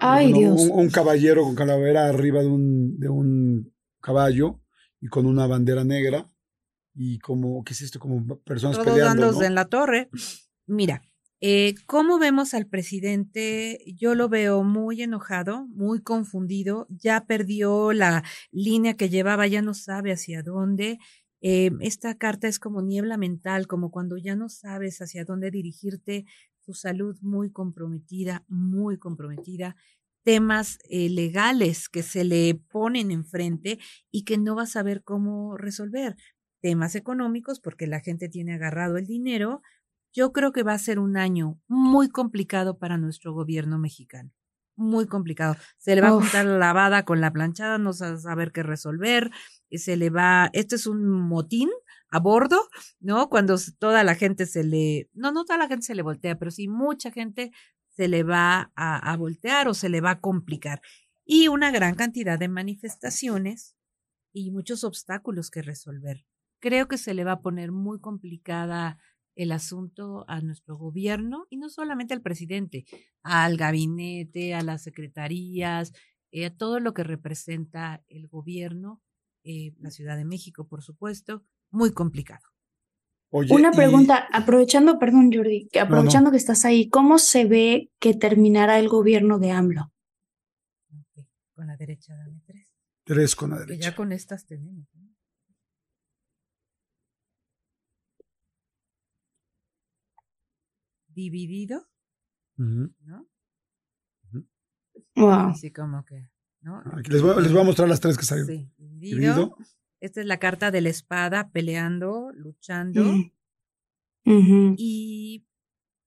Ay, Dios. Un, un, caballero con calavera arriba de un, de un caballo y con una bandera negra y como, ¿qué es esto? Como personas Todos peleando. dándose ¿no? en la torre. Mira, eh, ¿cómo vemos al presidente? Yo lo veo muy enojado, muy confundido, ya perdió la línea que llevaba, ya no sabe hacia dónde. Eh, esta carta es como niebla mental, como cuando ya no sabes hacia dónde dirigirte, su salud muy comprometida, muy comprometida, temas eh, legales que se le ponen enfrente y que no va a saber cómo resolver, temas económicos porque la gente tiene agarrado el dinero. Yo creo que va a ser un año muy complicado para nuestro gobierno mexicano muy complicado. Se le va Uf. a juntar la lavada con la planchada, no va a saber qué resolver, se le va, esto es un motín a bordo, ¿no? Cuando toda la gente se le, no, no toda la gente se le voltea, pero sí mucha gente se le va a, a voltear o se le va a complicar. Y una gran cantidad de manifestaciones y muchos obstáculos que resolver. Creo que se le va a poner muy complicada el asunto a nuestro gobierno y no solamente al presidente, al gabinete, a las secretarías, eh, a todo lo que representa el gobierno, eh, la Ciudad de México, por supuesto, muy complicado. Oye, Una pregunta, y... aprovechando, perdón Jordi, que aprovechando no, no. que estás ahí, ¿cómo se ve que terminará el gobierno de AMLO? Okay. Con la derecha, dame tres. Tres con la Que derecha. ya con estas tenemos. ¿no? Dividido, Uh -huh. ¿no? Uh -huh. Wow. Así como que, ¿no? Aquí les, voy, les voy a mostrar las tres que salieron. Sí, dividido. dividido. Esta es la carta de la espada, peleando, luchando. Mm. Uh -huh. Y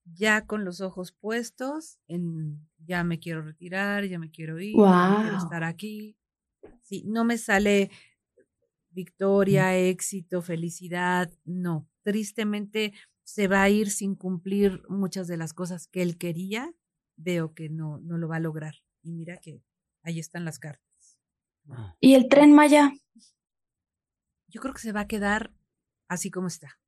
ya con los ojos puestos en ya me quiero retirar, ya me quiero ir, wow. quiero estar aquí. Sí, no me sale victoria, éxito, felicidad, no. Tristemente se va a ir sin cumplir muchas de las cosas que él quería, veo que no, no lo va a lograr. Y mira que ahí están las cartas. ¿Y el tren Maya? Yo creo que se va a quedar así como está.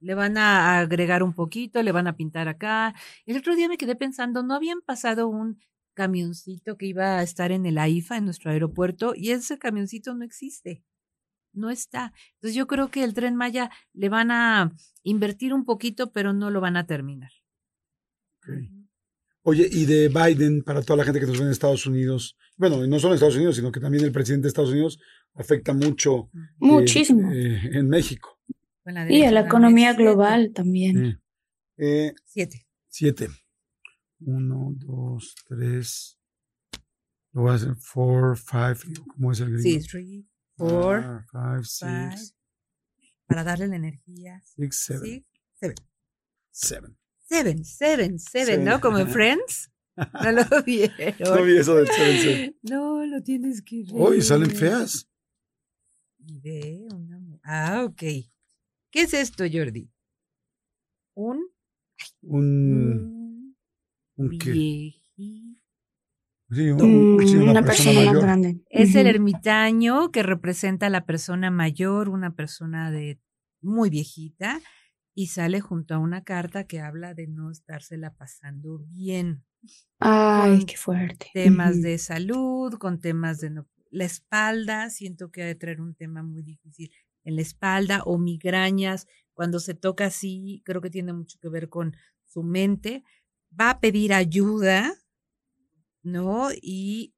Le van a agregar un poquito, le van a pintar acá. El otro día me quedé pensando, ¿no habían pasado un camioncito que iba a estar en el AIFA, en nuestro aeropuerto, y ese camioncito no existe? No está. Entonces yo creo que el tren Maya le van a invertir un poquito, pero no lo van a terminar. Okay. Oye, y de Biden, para toda la gente que nos ve en Estados Unidos, bueno, no solo en Estados Unidos, sino que también el presidente de Estados Unidos afecta mucho. Muchísimo. Eh, eh, en México. y a la economía global también. Eh, siete. Siete. Uno, dos, tres. Lo voy a hacer. Four, five. ¿Cómo es el gringo? Sí, three four, ah, five, six, para darle la energía. Six, seven. Six, seven. Seven. Seven, seven, seven, ¿no? Como en Friends. No lo vieron. No vi eso del seven, seven. No, lo tienes que ver. Hoy salen feas. Y ve una. Ah, ok. ¿Qué es esto, Jordi? Un. Un. Un qué? Sí, un, sí, una, una, persona, persona más grande. Es uh -huh. el ermitaño que representa a la persona mayor, una persona de muy viejita, y sale junto a una carta que habla de no estársela pasando bien. Ay, qué fuerte. Temas uh -huh. de salud, con temas de no, la espalda, siento que ha de traer un tema muy difícil en la espalda o migrañas. Cuando se toca así, creo que tiene mucho que ver con su mente. Va a pedir ayuda, ¿no? Y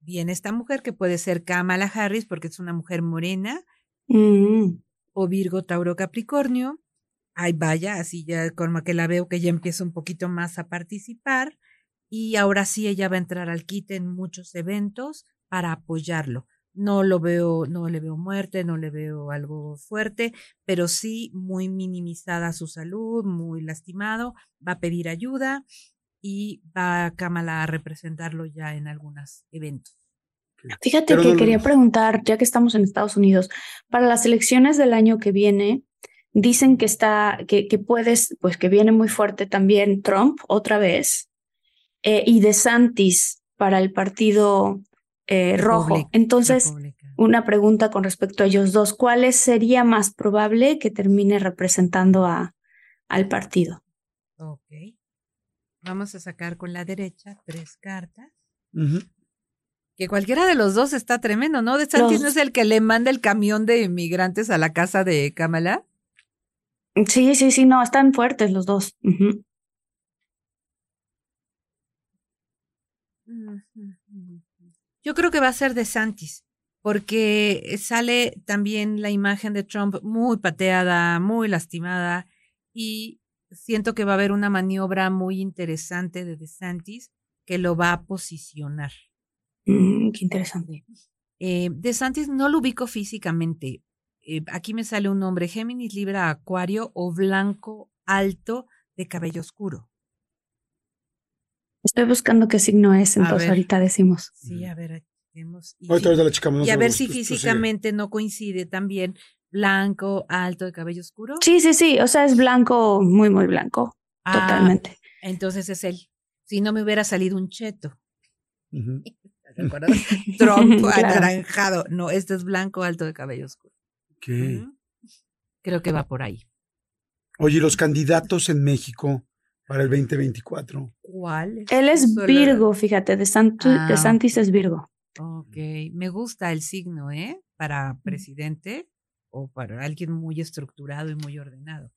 viene esta mujer que puede ser Kamala Harris porque es una mujer morena, mm. o Virgo, Tauro, Capricornio. Ay, vaya, así ya como que la veo que ya empieza un poquito más a participar y ahora sí ella va a entrar al quite en muchos eventos para apoyarlo. No lo veo, no le veo muerte, no le veo algo fuerte, pero sí muy minimizada su salud, muy lastimado, va a pedir ayuda y va a Kamala a representarlo ya en algunos eventos. Fíjate Pero que no, quería preguntar, ya que estamos en Estados Unidos, para las elecciones del año que viene, dicen que está, que, que puedes, pues que viene muy fuerte también Trump otra vez eh, y DeSantis para el partido eh, rojo. Entonces, República. una pregunta con respecto a ellos dos. ¿Cuál sería más probable que termine representando a, al partido? Ok. Vamos a sacar con la derecha tres cartas. Que cualquiera de los dos está tremendo, ¿no? De Santis Los- no es el que le manda el camión de inmigrantes a la casa de Kamala. Sí, sí, sí, no, están fuertes los dos. Yo creo que va a ser de Santis, porque sale también la imagen de Trump muy pateada, muy lastimada, y siento que va a haber una maniobra muy interesante de DeSantis que lo va a posicionar. Mm, qué interesante. Eh, DeSantis no lo ubico físicamente. Eh, aquí me sale un nombre, Géminis, Libra, Acuario o blanco alto de cabello oscuro. Estoy buscando qué signo es, entonces ver. ahorita decimos. Sí, a ver, aquí tenemos. y Ahorita, sí. ahorita la checamos. no y a ver si sigue. físicamente no coincide también blanco, alto, de cabello oscuro. Sí, sí, sí, o sea, es blanco, muy, muy blanco, Ah, totalmente. Entonces es él. Si no me hubiera salido un cheto. ¿Te acuerdas? Trump Claro. anaranjado. No, este es blanco, alto, de cabello oscuro. Ok. Creo que va por ahí. Oye, ¿y los candidatos en México para el 2024. ¿Cuál? Él es Virgo, fíjate, de, Santu- Ah, de Santis ok. es Virgo. Ok, me gusta el signo, ¿eh? Para presidente o para alguien muy estructurado y muy ordenado.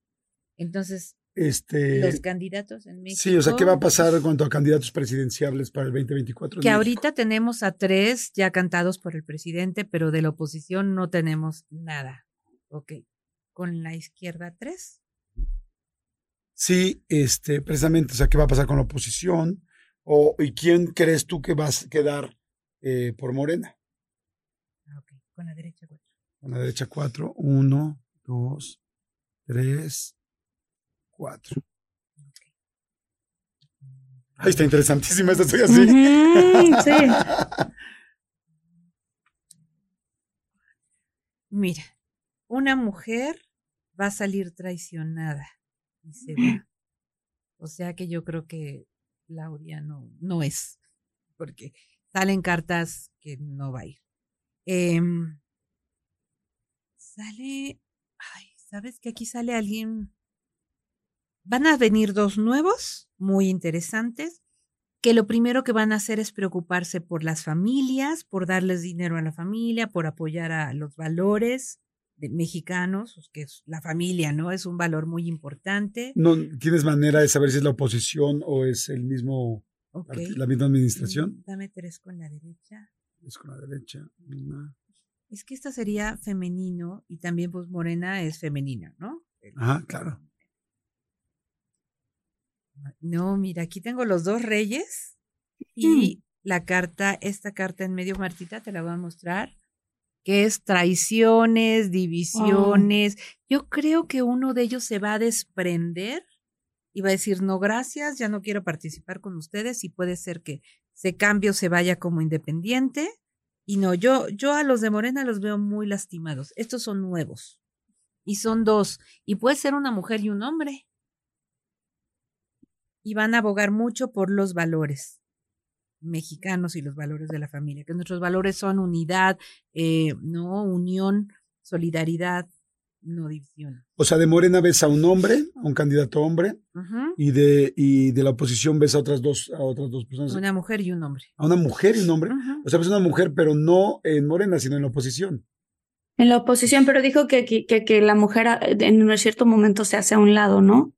Entonces, Este, los candidatos en México. sí, o sea, ¿qué va a pasar en cuanto a candidatos presidenciables para el 2024? en Que ahorita tenemos a tres ya cantados por el presidente, pero de la oposición no tenemos nada. Ok, con la izquierda tres. Sí, este, precisamente, o sea, ¿qué va a pasar con la oposición? O, ¿Y quién crees tú que va a quedar eh, por Morena? Ah, Ok, con la derecha. Con la derecha cuatro. Uno, dos, tres, cuatro. Ahí está interesantísima esta, estoy así. Ujú, sí. Mira, una mujer va a salir traicionada y se va. O sea que yo creo que Claudia no, no es, porque salen cartas que no va a ir. Em, sale, ay, ¿sabes que aquí sale alguien? Van a venir dos nuevos, muy interesantes, que lo primero que van a hacer es preocuparse por las familias, por darles dinero a la familia, por apoyar a los valores de mexicanos, que es la familia, ¿no? Es un valor muy importante. No, ¿Tienes manera de saber si es la oposición o es el mismo, la misma administración? Mm, Dame tres con la derecha. Es con la derecha. Una. Es que esta sería femenino y también pues Morena es femenina, ¿no? Ajá, claro. No, mira, aquí tengo los dos reyes y la carta, esta carta en medio, Martita, te la voy a mostrar, que es traiciones, divisiones. Yo creo que uno de ellos se va a desprender y va a decir, no, gracias, ya no quiero participar con ustedes y puede ser que se cambie o se vaya como independiente. Y no, yo, yo a los de Morena los veo muy lastimados. Estos son nuevos. Y son dos y puede ser una mujer y un hombre. Y van a abogar mucho por los valores mexicanos y los valores de la familia, que nuestros valores son unidad, eh, no unión, solidaridad, no división. O sea, de Morena ves a un hombre, a un candidato hombre, y de, y de la oposición ves a otras dos, a otras dos personas. Una mujer y un hombre. A una mujer y un hombre. O sea, ves una mujer, pero no en Morena, sino en la oposición. En la oposición, pero dijo que, que, que, la mujer en un cierto momento se hace a un lado, ¿no?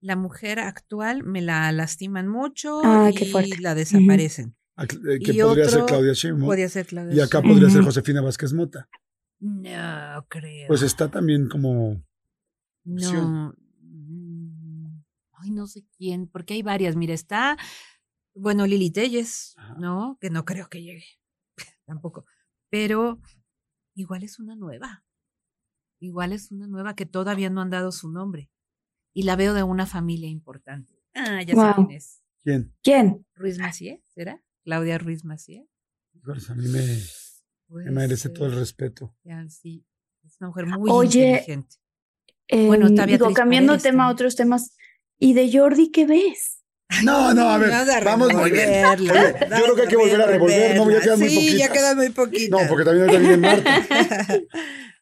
La mujer actual me la lastiman mucho Ah, y la desaparecen. Eh, Que Y podría ser Claudia Sheinbaum. Podría ser Claudia Y acá podría ser. Josefina Vázquez Mota. No creo. Pues está también como. No. mm, Ay, no sé quién, porque hay varias. Mira, está, bueno, Lili Telles, Ajá. ¿no? Que no creo que llegue. Tampoco. Pero igual es una nueva. Igual es una nueva que todavía no han dado su nombre. Y la veo de una familia importante. Ah, ya sé quién es. ¿Quién? ¿Quién? Ruiz Macié, ¿será? Claudia Ruiz Macié. Pues a mí me, me merece todo el ser. respeto. Ya, sí. Es una mujer muy Oye, inteligente. Eh, Bueno, está digo, cambiando de Paredes tema a otros temas. ¿Y de Jordi qué ves? No, no, a ver, vamos muy bien. Oye, yo creo que hay que volver a revolver, no, ya quedan muy Sí, poquitas. ya quedan muy poquitas. No, porque también ahorita viene Marta.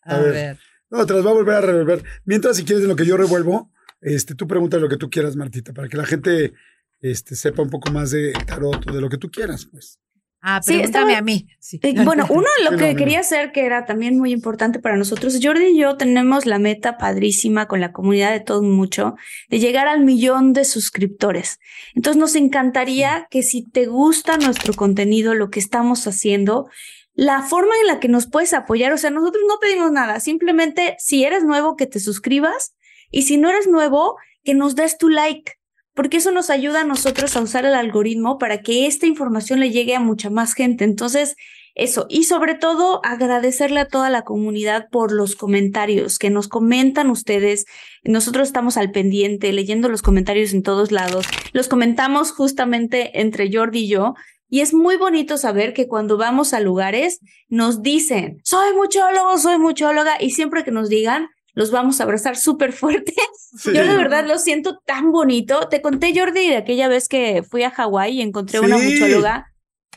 a, A ver. ver. No, te las va a volver a revolver. Mientras, si quieres, en lo que yo revuelvo, este, tú pregunta lo que tú quieras, Martita, para que la gente este, sepa un poco más de tarot o de lo que tú quieras, pues. Ah, Sí, pregúntame estaba- a mí. Sí. Eh, bueno, uno de lo que quería hacer, que era también muy importante para nosotros, Jordi y yo tenemos la meta padrísima con la comunidad de todo mucho de llegar al millón de suscriptores. Entonces nos encantaría que si te gusta nuestro contenido, lo que estamos haciendo, la forma en la que nos puedes apoyar, o sea, nosotros no pedimos nada, simplemente si eres nuevo, que te suscribas y si no eres nuevo, que nos des tu like porque eso nos ayuda a nosotros a usar el algoritmo para que esta información le llegue a mucha más gente. Entonces, eso, y sobre todo agradecerle a toda la comunidad por los comentarios que nos comentan ustedes. Nosotros estamos al pendiente, leyendo los comentarios en todos lados. Los comentamos justamente entre Jordi y yo. Y es muy bonito saber que cuando vamos a lugares nos dicen, soy muchólogo, soy muchóloga, y siempre que nos digan, los vamos a abrazar súper fuerte Sí. yo de verdad lo siento tan bonito. Te conté, Jordi, de aquella vez que fui a Hawái y encontré una Sí. muchóloga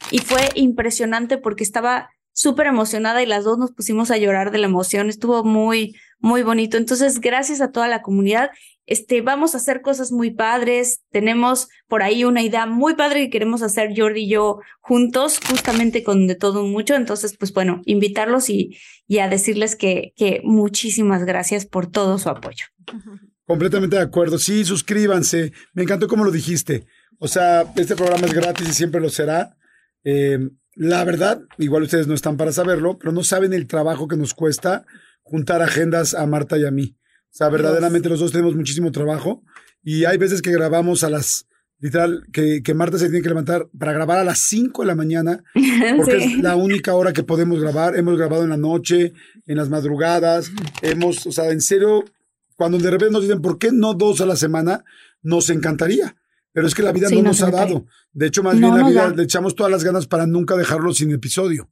y fue impresionante porque estaba súper emocionada y las dos nos pusimos a llorar de la emoción. Estuvo muy, muy bonito. Entonces, gracias a toda la comunidad. Este, vamos a hacer cosas muy padres. Tenemos por ahí una idea muy padre que queremos hacer Jordi y yo juntos, justamente con de todo mucho. Entonces, pues bueno, invitarlos y, y a decirles que, que muchísimas gracias por todo su apoyo. Completamente de acuerdo. Sí, suscríbanse. Me encantó como lo dijiste. O sea, este programa es gratis y siempre lo será. Eh, la verdad, igual ustedes no están para saberlo, pero no saben el trabajo que nos cuesta juntar agendas a Marta y a mí. O sea, verdaderamente los dos tenemos muchísimo trabajo y hay veces que grabamos a las, literal, que, que Marta se tiene que levantar para grabar a las 5 de la mañana porque Sí. es la única hora que podemos grabar. Hemos grabado en la noche, en las madrugadas. Hemos, o sea, en serio, cuando de repente nos dicen, ¿por qué no dos a la semana? Nos encantaría. Pero es que la vida Sí, no nos nos ha dado. De hecho, más No bien la vida da. le echamos todas las ganas para nunca dejarlo sin episodio.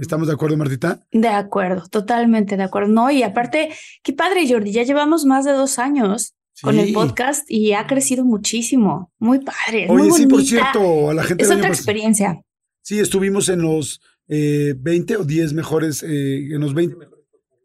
¿Estamos de acuerdo, Martita? De acuerdo, totalmente de acuerdo. No, y aparte, qué padre, Jordi, ya llevamos más de dos años con el podcast y ha crecido muchísimo. Muy padre. Oye, muy sí, por bonita. cierto, a la gente Es otra experiencia. Sí, estuvimos en los eh, 20 o 10 mejores, eh, en los 20,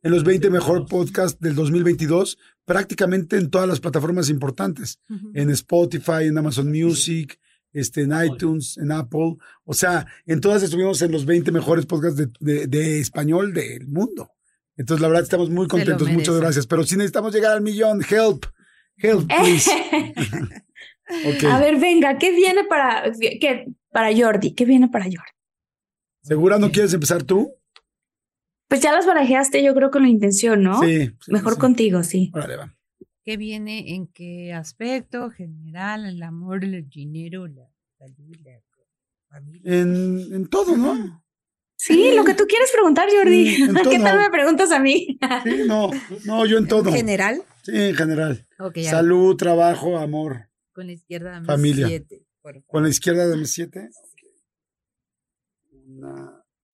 en los 20 mejor podcast del 2022, prácticamente en todas las plataformas importantes, en Spotify, en Amazon Music, este, en iTunes, en Apple, o sea, en todas estuvimos en los 20 mejores podcasts de, de- de español del mundo. Entonces, la verdad, estamos muy contentos, muchas gracias, pero si necesitamos llegar al millón, help, help, please. A ver, venga, ¿qué viene para, qué, para Jordi? ¿Qué viene para Jordi? ¿Segura no quieres empezar tú? Pues ya las barajeaste, yo creo con la intención, ¿no? Sí. sí, Mejor sí. contigo, sí. Órale, va. ¿Qué viene en qué aspecto? General, el amor, el dinero, la salud, la familia. En, en todo, ¿no? Sí, lo que tú quieres preguntar, Jordi. Sí, ¿Qué tal me preguntas a mí? Sí, no, no, yo en todo. En general, Sí, en general. Ya. Salud, trabajo, amor. Con la izquierda dame Familia. siete, por favor. Con la izquierda de mis siete. Una.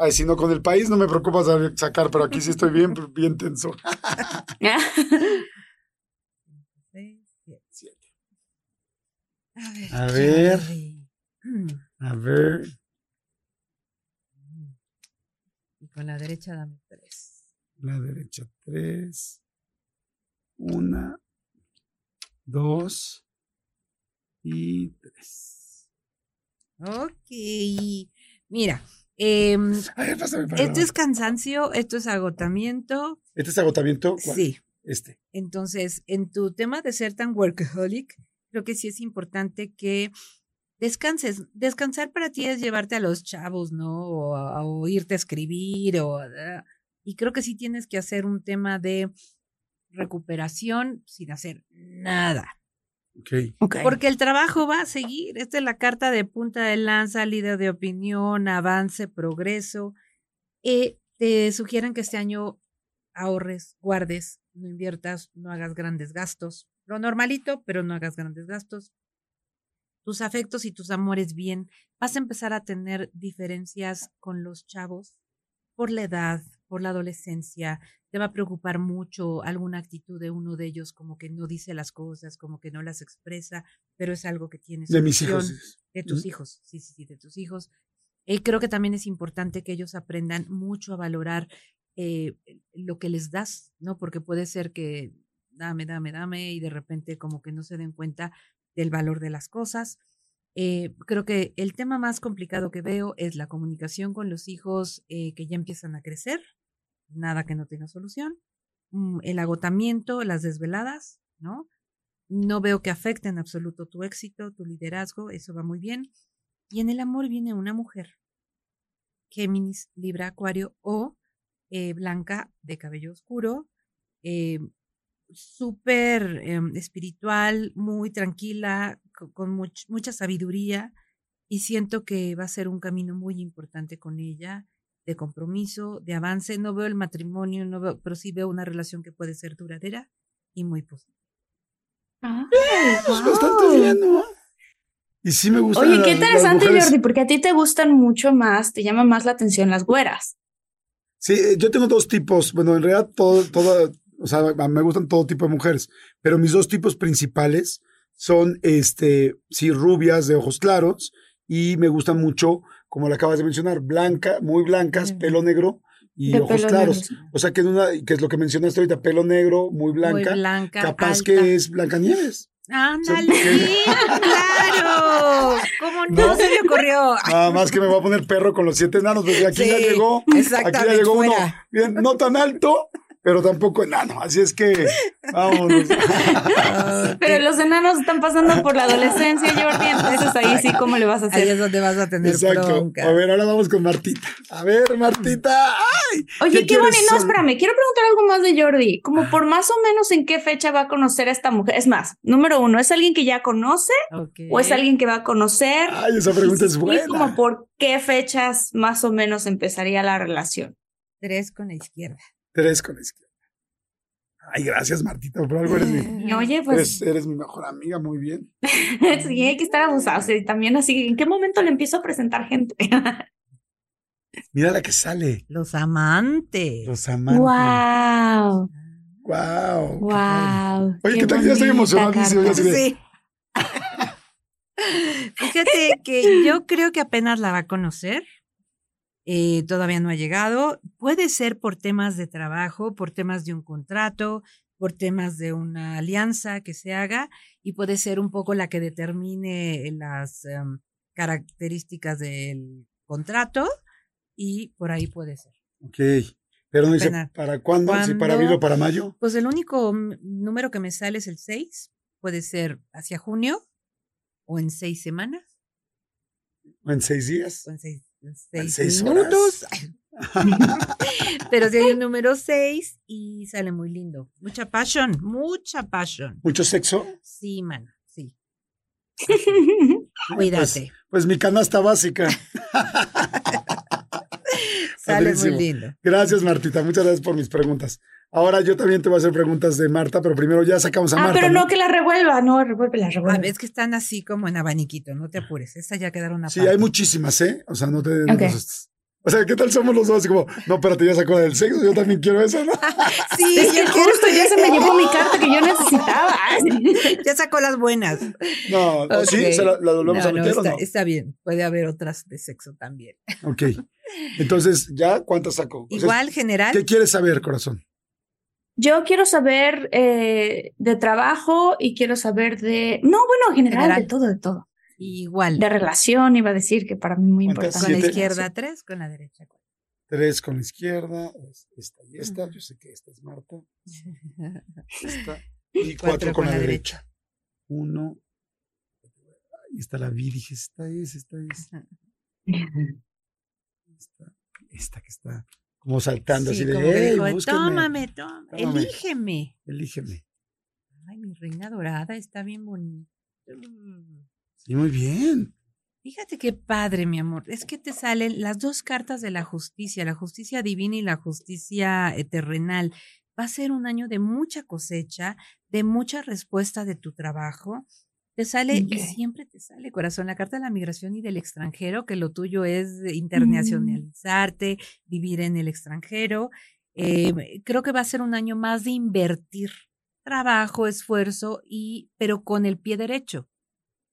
Ay, si no, con el país no me preocupa sacar, pero aquí sí estoy bien, bien tenso. Seis, siete. a ver. A ver, Ay. A ver. Y con la derecha dame tres. La derecha, tres. Una, dos y tres. Ok. Mira, em, esto es cansancio, esto es agotamiento. ¿Este es agotamiento? ¿Cuál? Sí. Este. Entonces, en tu tema de ser tan workaholic, creo que sí es importante que descanses. Descansar para ti es llevarte a los chavos, ¿no? O, a- o irte a escribir, o, ah, y creo que sí tienes que hacer un tema de recuperación sin hacer nada. Porque el trabajo va a seguir. Esta es la carta de punta de lanza, líder de opinión, avance, progreso. Eh, te sugieren que este año ahorres, guardes, no inviertas, no hagas grandes gastos. Lo normalito, pero no hagas grandes gastos. Tus afectos y tus amores bien. Vas a empezar a tener diferencias con los chavos por la edad, por la adolescencia. Te va a preocupar mucho alguna actitud de uno de ellos, como que no dice las cosas, como que no las expresa, pero es algo que tienes De mis hijos. de tus hijos, sí, sí, sí, de tus hijos. Y creo que también es importante que ellos aprendan mucho a valorar eh, lo que les das, ¿no? Porque puede ser que dame, dame, dame y de repente como que no se den cuenta del valor de las cosas. Eh, creo que el tema más complicado que veo es la comunicación con los hijos eh, que ya empiezan a crecer, nada que no tenga solución, Mm, el agotamiento, las desveladas, ¿no? No veo que afecte en absoluto tu éxito, tu liderazgo, eso va muy bien. Y en el amor viene una mujer, Géminis, Libra, Acuario o eh, Blanca de cabello oscuro, eh, súper em, espiritual, muy tranquila, co- con, much- mucha sabiduría y siento que va a ser un camino muy importante con ella de compromiso, de avance. No veo el matrimonio, no veo, pero sí veo una relación que puede ser duradera y muy positiva. Ay, Pues wow. bastante bien, ¿no? Y sí me gusta. Oye, qué interesante, Jordi, porque a ti te gustan mucho más, te llama más la atención las güeras. Sí, eh, yo tengo dos tipos. Bueno, en realidad, todo, todo, o sea, me gustan todo tipo de mujeres, pero mis dos tipos principales son, este, sí, rubias de ojos claros y me gustan mucho, como le acabas de mencionar, blanca, muy blancas, pelo negro y De ojos claros. negro. O sea, que, en una, que es lo que mencionaste ahorita, pelo negro, muy blanca, muy blanca. capaz alta. que es Blancanieves. ¡Ándale! sí, ¡Claro! ¿Cómo no, ¿No? se me ocurrió? Nada más que me voy a poner perro con los siete enanos, porque aquí ya Sí, llegó, aquí ya llegó uno, bien, no tan alto, pero tampoco enano. Así es que, vámonos. Pero los enanos están pasando por la adolescencia, Jordi, entonces ahí sí, ¿cómo le vas a Ahí hacer? es donde vas a tener Exacto. bronca. A ver, ahora vamos con Martita. A ver, Martita. ¡Ay! Oye, qué, bonito. No, espérame, quiero preguntar algo más de Jordi. Como por más o menos en qué fecha va a conocer a esta mujer. Es más, número uno, ¿es alguien que ya conoce Ok. o es alguien que va a conocer? Ay, esa pregunta es Y buena. como por qué fechas más o menos empezaría la relación. Tres con la izquierda. Tres con la izquierda. Ay, gracias, Martita. Por algo eres mi, oye, pues eres, eres mi mejor amiga. Muy bien. sí, hay que estar abusados. Y también así, ¿en qué momento le empiezo a presentar gente? Mira la que sale. Los amantes. Los amantes. wow, Wow. wow. Oye, ¿qué tal? Ya estoy emocionadísimo. Sí. Fíjate que yo creo que apenas la va a conocer. Eh, todavía no ha llegado. Puede ser por temas de trabajo, por temas de un contrato, por temas de una alianza que se haga y puede ser un poco la que determine las em, características del contrato y por ahí puede ser. Ok. Pero no dice. ¿para cuándo? ¿Si para abril o para mayo? Pues el único número que me sale es el 6. Puede ser hacia junio o en seis semanas ¿O en seis días? o en seis, seis seis minutos. Pero si hay un número 6 y sale muy lindo. Mucha pasión, mucha pasión. ¿Mucho sexo? Sí, man, sí. Cuídate. Pues mi canasta básica. sale muy lindo. Gracias, Martita. Muchas gracias por mis preguntas. Ahora yo también te voy a hacer preguntas de Marta, pero primero ya sacamos a Ah, Marta. pero no que la revuelva, no, revuelve la revuelva. Ah, ves que están así como en abaniquito, no te apures. Esa ya quedaron aparte. Sí, hay muchísimas, ¿eh? O sea, no te... no Ok. te asustes. O sea, ¿qué tal somos los dos? Así como, no, espérate, ya sacó la del sexo, yo también quiero eso, ¿no? Sí, Es que justo ya se me llevó mi carta que yo necesitaba. Ya sacó las buenas. No, ¿o ¿sí? ¿Se la, la volvemos No, a no, meter está, o no? está bien. Puede haber otras de sexo también. Ok. Entonces, ¿ya cuántas sacó? O sea, Igual, general. ¿Qué quieres saber, corazón? Yo quiero saber eh, de trabajo y quiero saber de. No, bueno, en general, General. de todo, de todo. Igual. De relación, iba a decir que para mí muy importante. Con la Siete. izquierda tres, con la derecha cuatro. Tres con la izquierda, es- esta y esta. Yo sé que esta es Marta. Esta. Y cuatro, con, la, derecha. Uno. Ahí está la vi, dije, esta es, esta es. Esta, esta que está como saltando Sí, así de, como "Ey, dijo, búsquenme, tómame, toma, tómame". elígeme. elígeme. Ay, mi reina dorada está bien bonita. Sí, muy bien. Fíjate qué padre, mi amor. Es que te salen las dos cartas de la justicia, la justicia divina y la justicia eh, terrenal. Va a ser un año de mucha cosecha, de mucha respuesta de tu trabajo. Te sale, y siempre te sale, corazón, la carta de la migración y del extranjero, que lo tuyo es Mm. internacionalizarte, vivir en el extranjero. Eh, creo que va a ser un año más de invertir trabajo, esfuerzo, y, pero con el pie derecho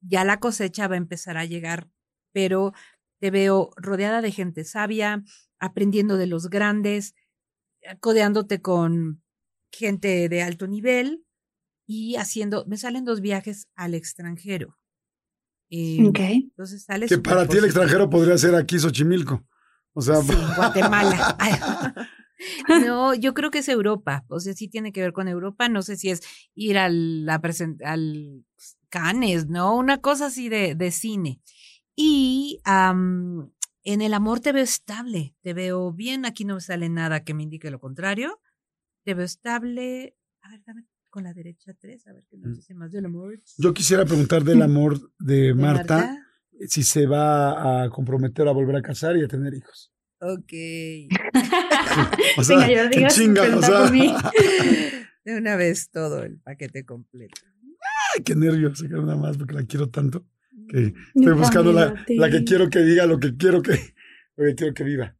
ya la cosecha va a empezar a llegar, pero te veo rodeada de gente sabia, aprendiendo de los grandes, eh, codeándote con gente de alto nivel y haciendo, me salen dos viajes al extranjero. Eh, Ok. Entonces sale Que para ti el extranjero podría ser aquí Xochimilco. O sea, Sí, Guatemala. No, yo creo que es Europa. O sea, sí tiene que ver con Europa. No sé si es ir a la al Cannes, ¿no? Una cosa así de, de cine. Y am, en el amor te veo estable, te veo bien. Aquí no me sale nada que me indique lo contrario. Te veo estable. A ver, dame con la derecha tres, a ver qué nos dice más del amor. yo quisiera preguntar del amor de ¿De Marta, si se va a comprometer a volver a casar y a tener hijos. Ok. O sea, Venga, yo chinga, o sea. De una vez todo el paquete completo. Ay, qué nervios, una más porque la quiero tanto que Yo estoy buscando la, la que quiero que diga lo que quiero que, lo que quiero que viva.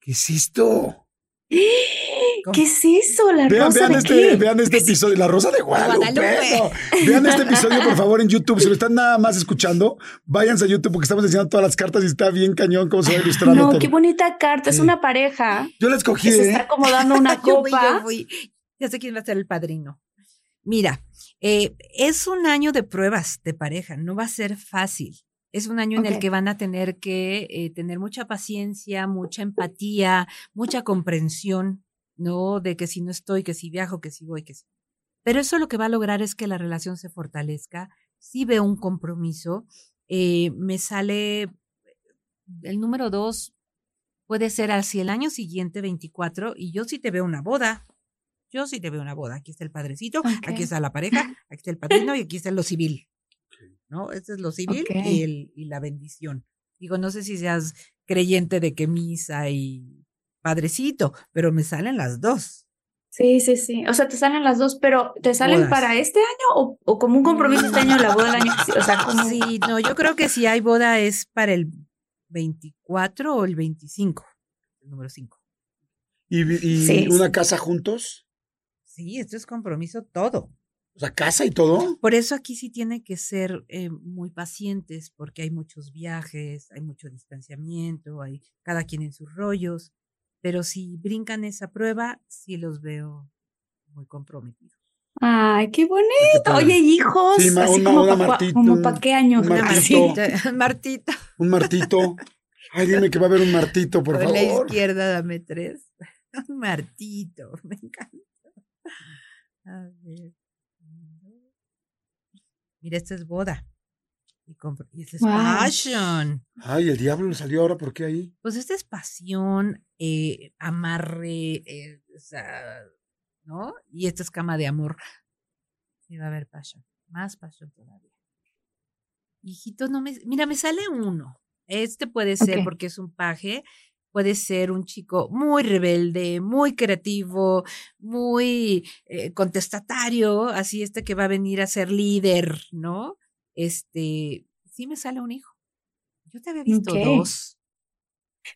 ¿Qué es esto? ¿Qué es eso? ¿La Vean, rosa vean de este, qué? vean este episodio, La Rosa de Guadalupe. Vean este episodio, por favor, en YouTube. Si lo están nada más escuchando, váyanse a YouTube porque estamos enseñando todas las cartas y está bien cañón cómo se va ilustrando No, todo. qué bonita carta. Es una pareja Yo la escogí, que se ¿eh? está acomodando una Yo fui, yo copa. Ya sé quién va a ser el padrino. Mira, eh, es un año de pruebas de pareja, no va a ser fácil. Es un año en el que van a tener que eh, tener mucha paciencia, mucha empatía, mucha comprensión, ¿no? De que si no estoy, que si viajo, que si voy, que si. Pero eso lo que va a lograr es que la relación se fortalezca. Sí veo un compromiso. eh, me sale el número dos, puede ser hacia el año siguiente, 24, y yo sí te veo una boda. Yo sí te veo una boda. Aquí está el padrecito, Ok. aquí está la pareja, aquí está el padrino y aquí está lo civil. ¿No? Este es lo civil Ok. y, el, y la bendición. Digo, no sé si seas creyente de que misa y padrecito, pero me salen las dos. Sí, sí, sí. O sea, te salen las dos, pero ¿te salen Bodas. para este año o, o como un compromiso este año la boda el año que sí? O sea, como... Sí, no, yo creo que si hay boda es para el 24 o el 25, el número 5. ¿Y, y Sí. una casa juntos? Sí, esto es compromiso todo. O sea, casa y todo. Por eso aquí sí tiene que ser eh, muy pacientes, porque hay muchos viajes, hay mucho distanciamiento, hay cada quien en sus rollos, pero si brincan esa prueba, sí los veo muy comprometidos. Ay, qué bonito. Oye, hijos. Sí, así una- como una pa' Martita, como un- para qué años. un Martito. Martita, Martita, Un martito. Ay, dime que va a haber un martito, por con la favor. izquierda dame tres. Un Martito, me encanta. A ver. Mira, esta es boda. Y, y esta es Wow. passion. Ay, el diablo le salió ahora, ¿por qué ahí? Pues esta es pasión, eh, amarre, eh, o sea, ¿no? Y esta es cama de amor. Sí, va a haber pasión, más pasión todavía. Hijito, no me, mira, me sale uno. Este puede ser porque es un paje, puede ser un chico muy rebelde, muy creativo, muy eh, contestatario, así este que va a venir a ser líder, ¿no? Este, sí me sale un hijo. Yo te había visto Ok. dos.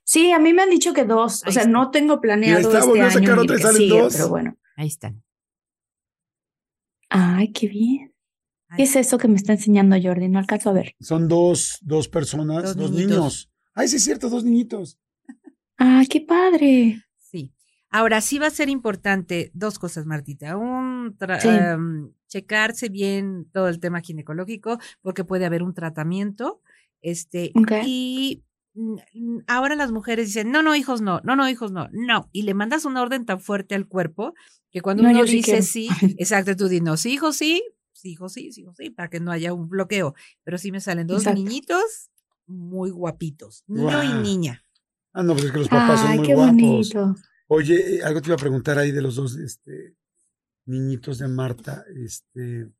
Sí, a mí me han dicho que dos. O Ahí sea, está. no tengo planeado está, este a sacar otra y salen sigue, dos. pero bueno. Ahí están. Ay, qué bien. Ay. ¿Qué es eso que me está enseñando Jordi? No alcanzo a ver. Son dos, dos personas, Dos dos, niños. Ay, sí es cierto, dos niñitos. Ah, qué padre. Sí. Ahora sí va a ser importante dos cosas, Martita. Un, Sí. em, checarse bien todo el tema ginecológico, porque puede haber un tratamiento. Este, y mm, mm, ahora las mujeres dicen, no, no, hijos, no, no, no, hijos, no, no. Y le mandas una orden tan fuerte al cuerpo que cuando No, uno sí dice quiero. sí, exacto, tú dices, no, sí, hijo, sí, sí, hijo, sí, sí, hijo, sí, para que no haya un bloqueo. Pero sí me salen dos Exacto. niñitos muy guapitos, niño Guau. y niña. Ah, no, pues es que los papás son Ay, muy qué guapos. bonito. Oye, eh, algo te iba a preguntar ahí de los dos este, niñitos de Marta, este,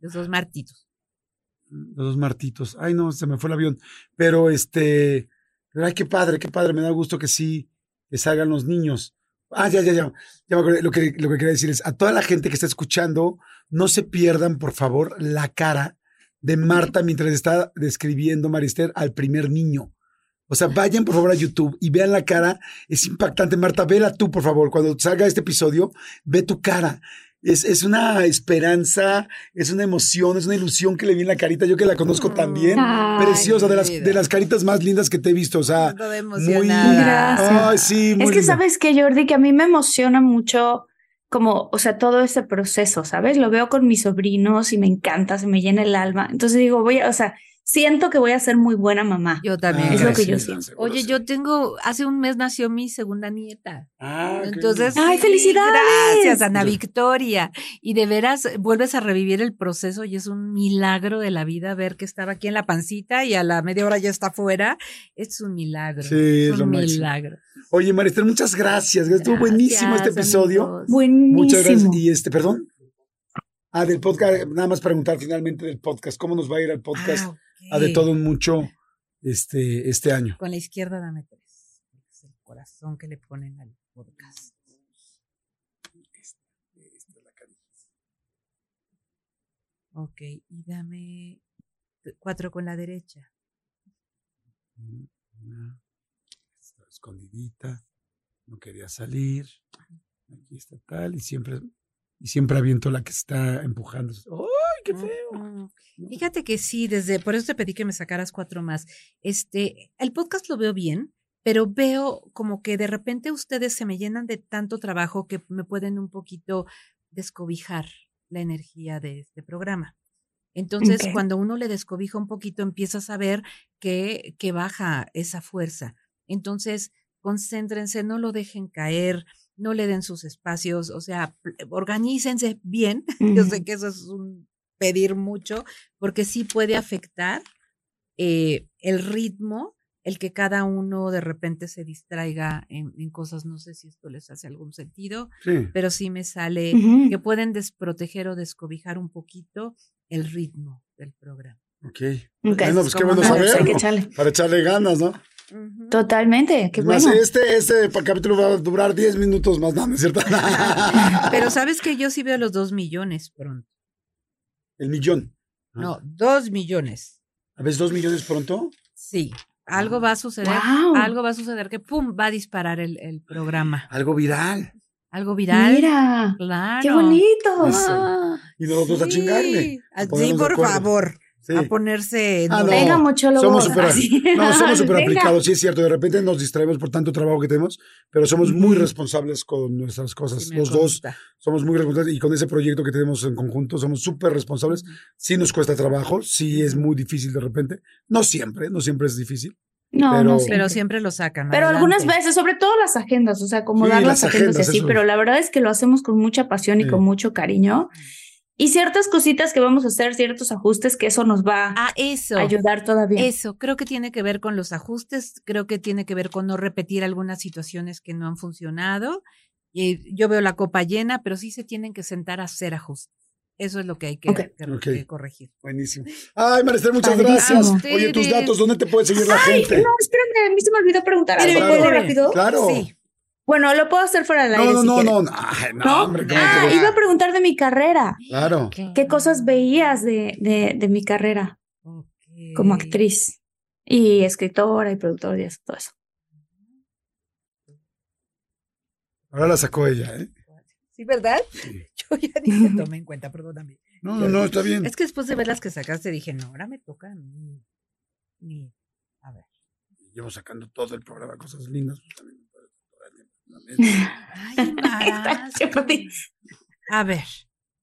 Los dos martitos. los dos Martitos. Ay, no, se me fue el avión. Pero este, pero, ay, qué padre, qué padre, me da gusto que sí, que salgan los niños. Ah, ya, ya, ya. Ya me. Lo que, lo que quería decir es, a toda la gente que está escuchando, no se pierdan, por favor, la cara de Marta mientras está describiendo Marister al primer niño. O sea, vayan por favor a YouTube y vean la cara. Es impactante. Marta, vela tú, por favor. Cuando salga este episodio, ve tu cara. Es, es una esperanza, es una emoción, es una ilusión que le vi en la carita. Yo que la conozco también. Ay, Preciosa, de las, de las caritas más lindas que te he visto. O sea, muy. emocionada. Gracias. Ay, sí, muy Es que linda. sabes que Jordi, que a mí me emociona mucho como, o sea, todo ese proceso, ¿sabes? Lo veo con mis sobrinos y me encanta, se me llena el alma. Entonces digo, voy a, o sea, siento que voy a ser muy buena mamá. Yo también. Ah, Es lo que sí, yo siento. Oye, sí. yo tengo, hace un mes nació mi segunda nieta. Ah, Entonces. ¡Ay, felicidades! Gracias, Ana. Victoria. Y de veras vuelves a revivir el proceso y es un milagro de la vida ver que estaba aquí en la pancita y a la media hora ya está afuera. Es un milagro. Sí, es un máximo. milagro. Oye, Marister, muchas gracias. Estuvo buenísimo este Gracias, episodio. amigos. Muchas gracias. Buenísimo. Y este, perdón. Ah, del podcast, nada más preguntar finalmente del podcast. ¿Cómo nos va a ir al podcast? Ah. A de todo mucho este, este año. Con la izquierda dame tres. Es el corazón que le ponen al podcast. Ok, y dame cuatro con la derecha. Una, Está escondidita. No quería salir. Aquí está tal. Y siempre, y siempre aviento la que está empujando. ¡Ay, qué feo! Fíjate que sí, desde, por eso te pedí que me sacaras cuatro más. Este, el podcast lo veo bien, pero veo como que de repente ustedes se me llenan de tanto trabajo que me pueden un poquito descobijar la energía de este programa. Entonces, cuando uno le descobija un poquito, empieza a saber que, que baja esa fuerza. Entonces, concéntrense, no lo dejen caer, no le den sus espacios, o sea, organícense bien. Yo sé que eso es un pedir mucho, porque sí puede afectar eh, el ritmo, el que cada uno de repente se distraiga en, en cosas, no sé si esto les hace algún sentido, Sí. pero sí me sale que pueden desproteger o descobijar un poquito el ritmo del programa. Ok. Ok. Bueno, pues qué bueno pues echarle. Para echarle ganas, ¿no? Totalmente, qué Más, bueno. este, este capítulo va a durar 10 minutos más, ¿no? ¿No es cierto? Pero sabes que yo sí veo los dos millones pronto. El millón. No, dos millones. ¿A veces dos millones pronto? Sí, algo va a suceder. Wow. Algo va a suceder que pum, va a disparar el, el programa. Algo viral. Algo viral. Mira, Claro. qué bonito. Eso. Ah, Y nosotros a chingarle. a Sí, por favor. Sí. A ponerse. Ah, no. Venga, muchólogos. Somos súper Así. no, somos súper aplicados, sí es cierto. De repente nos distraemos por tanto trabajo que tenemos, pero somos muy responsables con nuestras cosas. Sí Los dos consta. somos muy responsables y con ese proyecto que tenemos en conjunto somos súper responsables. Sí nos cuesta trabajo, sí es muy difícil de repente. No siempre, no siempre es difícil. No, Pero- no Pero siempre. siempre lo sacan. Pero adelante. algunas veces, sobre todo las agendas, o sea, acomodar Sí, las las agendas y agendas, así, eso. pero la verdad es que lo hacemos con mucha pasión y con mucho cariño. Y ciertas cositas que vamos a hacer, ciertos ajustes, que eso nos va a Ah, eso. ayudar todavía. Eso, creo que tiene que ver con los ajustes, creo que tiene que ver con no repetir algunas situaciones que no han funcionado. Y yo veo la copa llena, pero sí se tienen que sentar a hacer ajustes. Eso es lo que hay que, Ok. que- Ok. que corregir. Buenísimo. Ay, Marister, muchas Padrísimo. gracias. Oye, tus datos, ¿dónde te puede seguir la Ay, gente? no, espérame, a mí se me olvidó preguntar algo. claro. ¿Puedo rápido? Claro. Sí. Bueno, lo puedo hacer fuera del No, aire. no, si no, quieres. no, no. Ay, no, ¿No? hombre, ¿cómo Ah, iba a preguntar de mi carrera. Claro. ¿Qué cosas veías de, de, de mi carrera como actriz y escritora y productora y eso, todo eso? Ahora la sacó ella, ¿eh? ¿Sí, verdad? Yo ya ni te tomé en cuenta, perdóname. No, no, no, está bien. Es que después de ver las que sacaste dije, no, ahora me toca a mí. Ni- A ver. Llevo sacando todo el programa, cosas lindas. pues, también. Ay. A ver,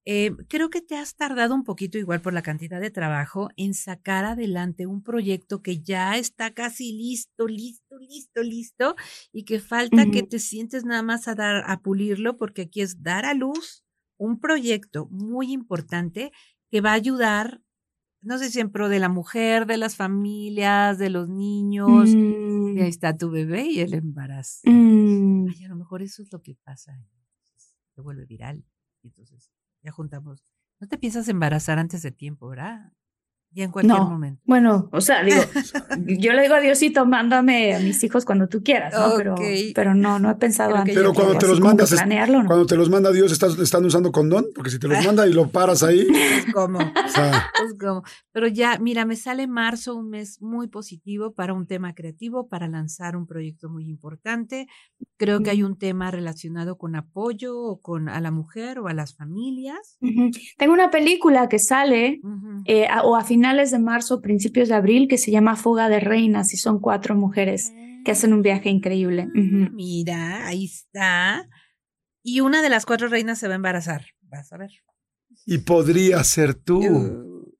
eh, creo que te has tardado un poquito igual por la cantidad de trabajo en sacar adelante un proyecto que ya está casi listo, listo, listo, listo y que falta que te sientes nada más a dar a pulirlo porque aquí es dar a luz un proyecto muy importante que va a ayudar no sé si en pro de la mujer, de las familias, de los niños. Mm, Y ahí está tu bebé y el embarazo. mm. Ay, a lo mejor eso es lo que pasa. Se vuelve viral. Y entonces ya juntamos. No te piensas embarazar antes de tiempo, ¿verdad? Ya en cualquier No. momento. Bueno, o sea, digo, yo le digo a Diosito, mándame a mis hijos cuando tú quieras, ¿no? Pero, pero no, no he pensado Creo antes. Pero cuando te los como mandas, planearlo, ¿no? Cuando te los manda Dios, ¿estás, ¿están usando condón? Porque si te los manda y lo paras ahí, ¿Cómo? o sea, Pues, ¿cómo? Pero ya, mira, me sale marzo, un mes muy positivo para un tema creativo, para lanzar un proyecto muy importante. Creo que hay un tema relacionado con apoyo o con a la mujer o a las familias. Tengo una película que sale eh, a- o a finales de marzo, principios de abril, que se llama Fuga de Reinas y son cuatro mujeres que hacen un viaje increíble. Ah. Mira, ahí está. Y una de las cuatro reinas se va a embarazar. Vas a ver. y podría ser tú.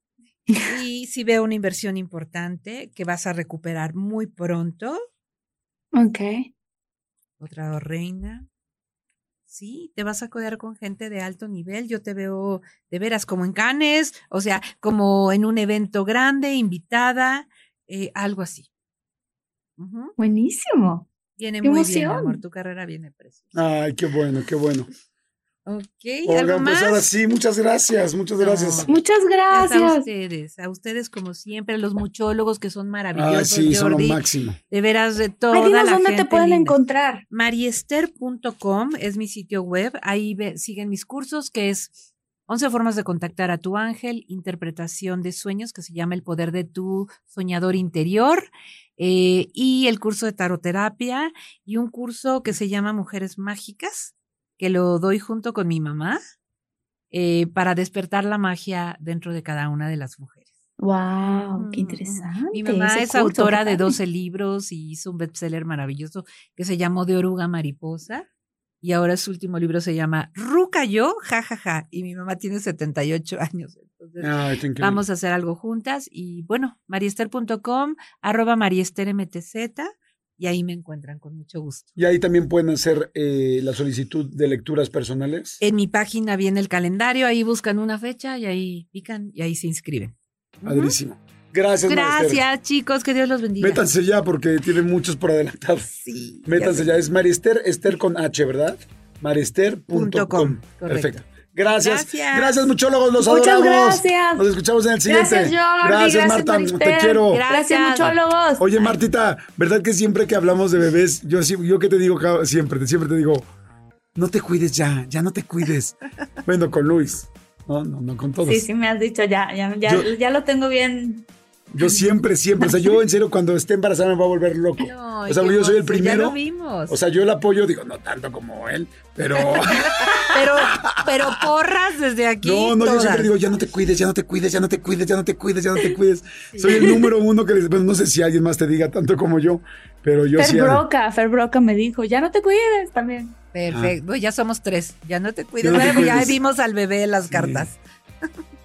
Y si veo una inversión importante que vas a recuperar muy pronto, Ok. otra reina. Sí, te vas a codear con gente de alto nivel. Yo te veo de veras como en Cannes, o sea, como en un evento grande, invitada, eh, algo así. Buenísimo. Viene ¡Qué muy bien, amor. Tu carrera viene preciosa. Ay, qué bueno, qué bueno. Ok, Olga, ¿algo pues más? ahora sí, muchas gracias, muchas No. gracias. Muchas A gracias. ustedes, a ustedes como siempre, los muchólogos que son Ay, maravillosos, sí, son lo Jordi, máximo. de veras de toda Ay, dinos la dónde gente te pueden linda. encontrar. Mariester.com es mi sitio web, ahí ve- siguen mis cursos que es 11 formas de contactar a tu ángel, interpretación de sueños que se llama el poder de tu soñador interior eh, y el curso de taroterapia y un curso que se llama Mujeres Mágicas que lo doy junto con mi mamá eh, para despertar la magia dentro de cada una de las mujeres. Wow, qué interesante. Mi mamá ese es autora de padre. 12 libros y hizo un bestseller maravilloso que se llamó De Oruga Mariposa. Y ahora su último libro se llama Ruca yo, ja, ja, ja. Y mi mamá tiene 78 años. Entonces, increíble. vamos a hacer algo juntas. Y bueno, mariester.com, arroba mariestermtz. Y ahí me encuentran con mucho gusto. Y ahí también pueden hacer eh, la solicitud de lecturas personales. En mi página viene el calendario, ahí buscan una fecha y ahí pican y ahí se inscriben. Padrísimo. Gracias, Mariester. Gracias, chicos, que Dios los bendiga. Métanse ya porque tienen muchos por adelantado. Sí, Métanse ya ya. Es Mariester, Esther con H, ¿verdad? Mariester.com. Punto com, correcto. Perfecto. Gracias. Gracias. Gracias, muchólogos. Los Muchas adoramos. gracias. Nos escuchamos en el siguiente. Gracias, Jordi. Gracias, Gracias, Marta. Te quiero. Gracias. Gracias, muchólogos. Oye, Martita, ¿verdad que siempre que hablamos de bebés, yo, sí- yo que te digo siempre, te- siempre te digo, no te cuides ya, ya no te cuides? bueno, con Luis. No, no, no con todos. Sí, sí, me has dicho, ya, ya, ya, Yo- ya lo tengo bien. Yo siempre, siempre. O sea, yo en serio cuando esté embarazada me voy a volver loco. No, o sea, yo soy el hermoso, Ya primero. lo vimos. O sea, yo el apoyo, digo, no tanto como él, pero... pero, pero porras desde aquí. No, no, yo siempre digo, ya no te cuides, ya no te cuides, ya no te cuides, ya no te cuides, ya no te cuides. Soy el número uno que les... Bueno, no sé si alguien más te diga tanto como yo, pero yo Fer sí... Broca, Fer Broca me dijo, ya no te cuides también. Perfecto. Bueno, ya somos tres. Ya no te cuides. Ya no te Bueno, ya vimos al bebé las cartas.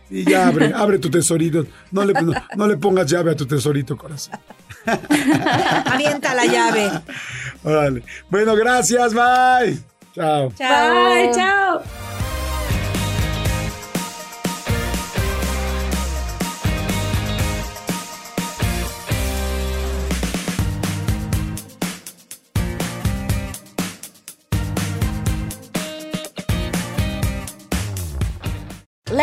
Y ya abre, abre tu tesorito. No le, no, no le pongas llave a tu tesorito, corazón. Avienta la llave. Órale. Bueno, gracias, bye. Chao. Chao. Bye, chao.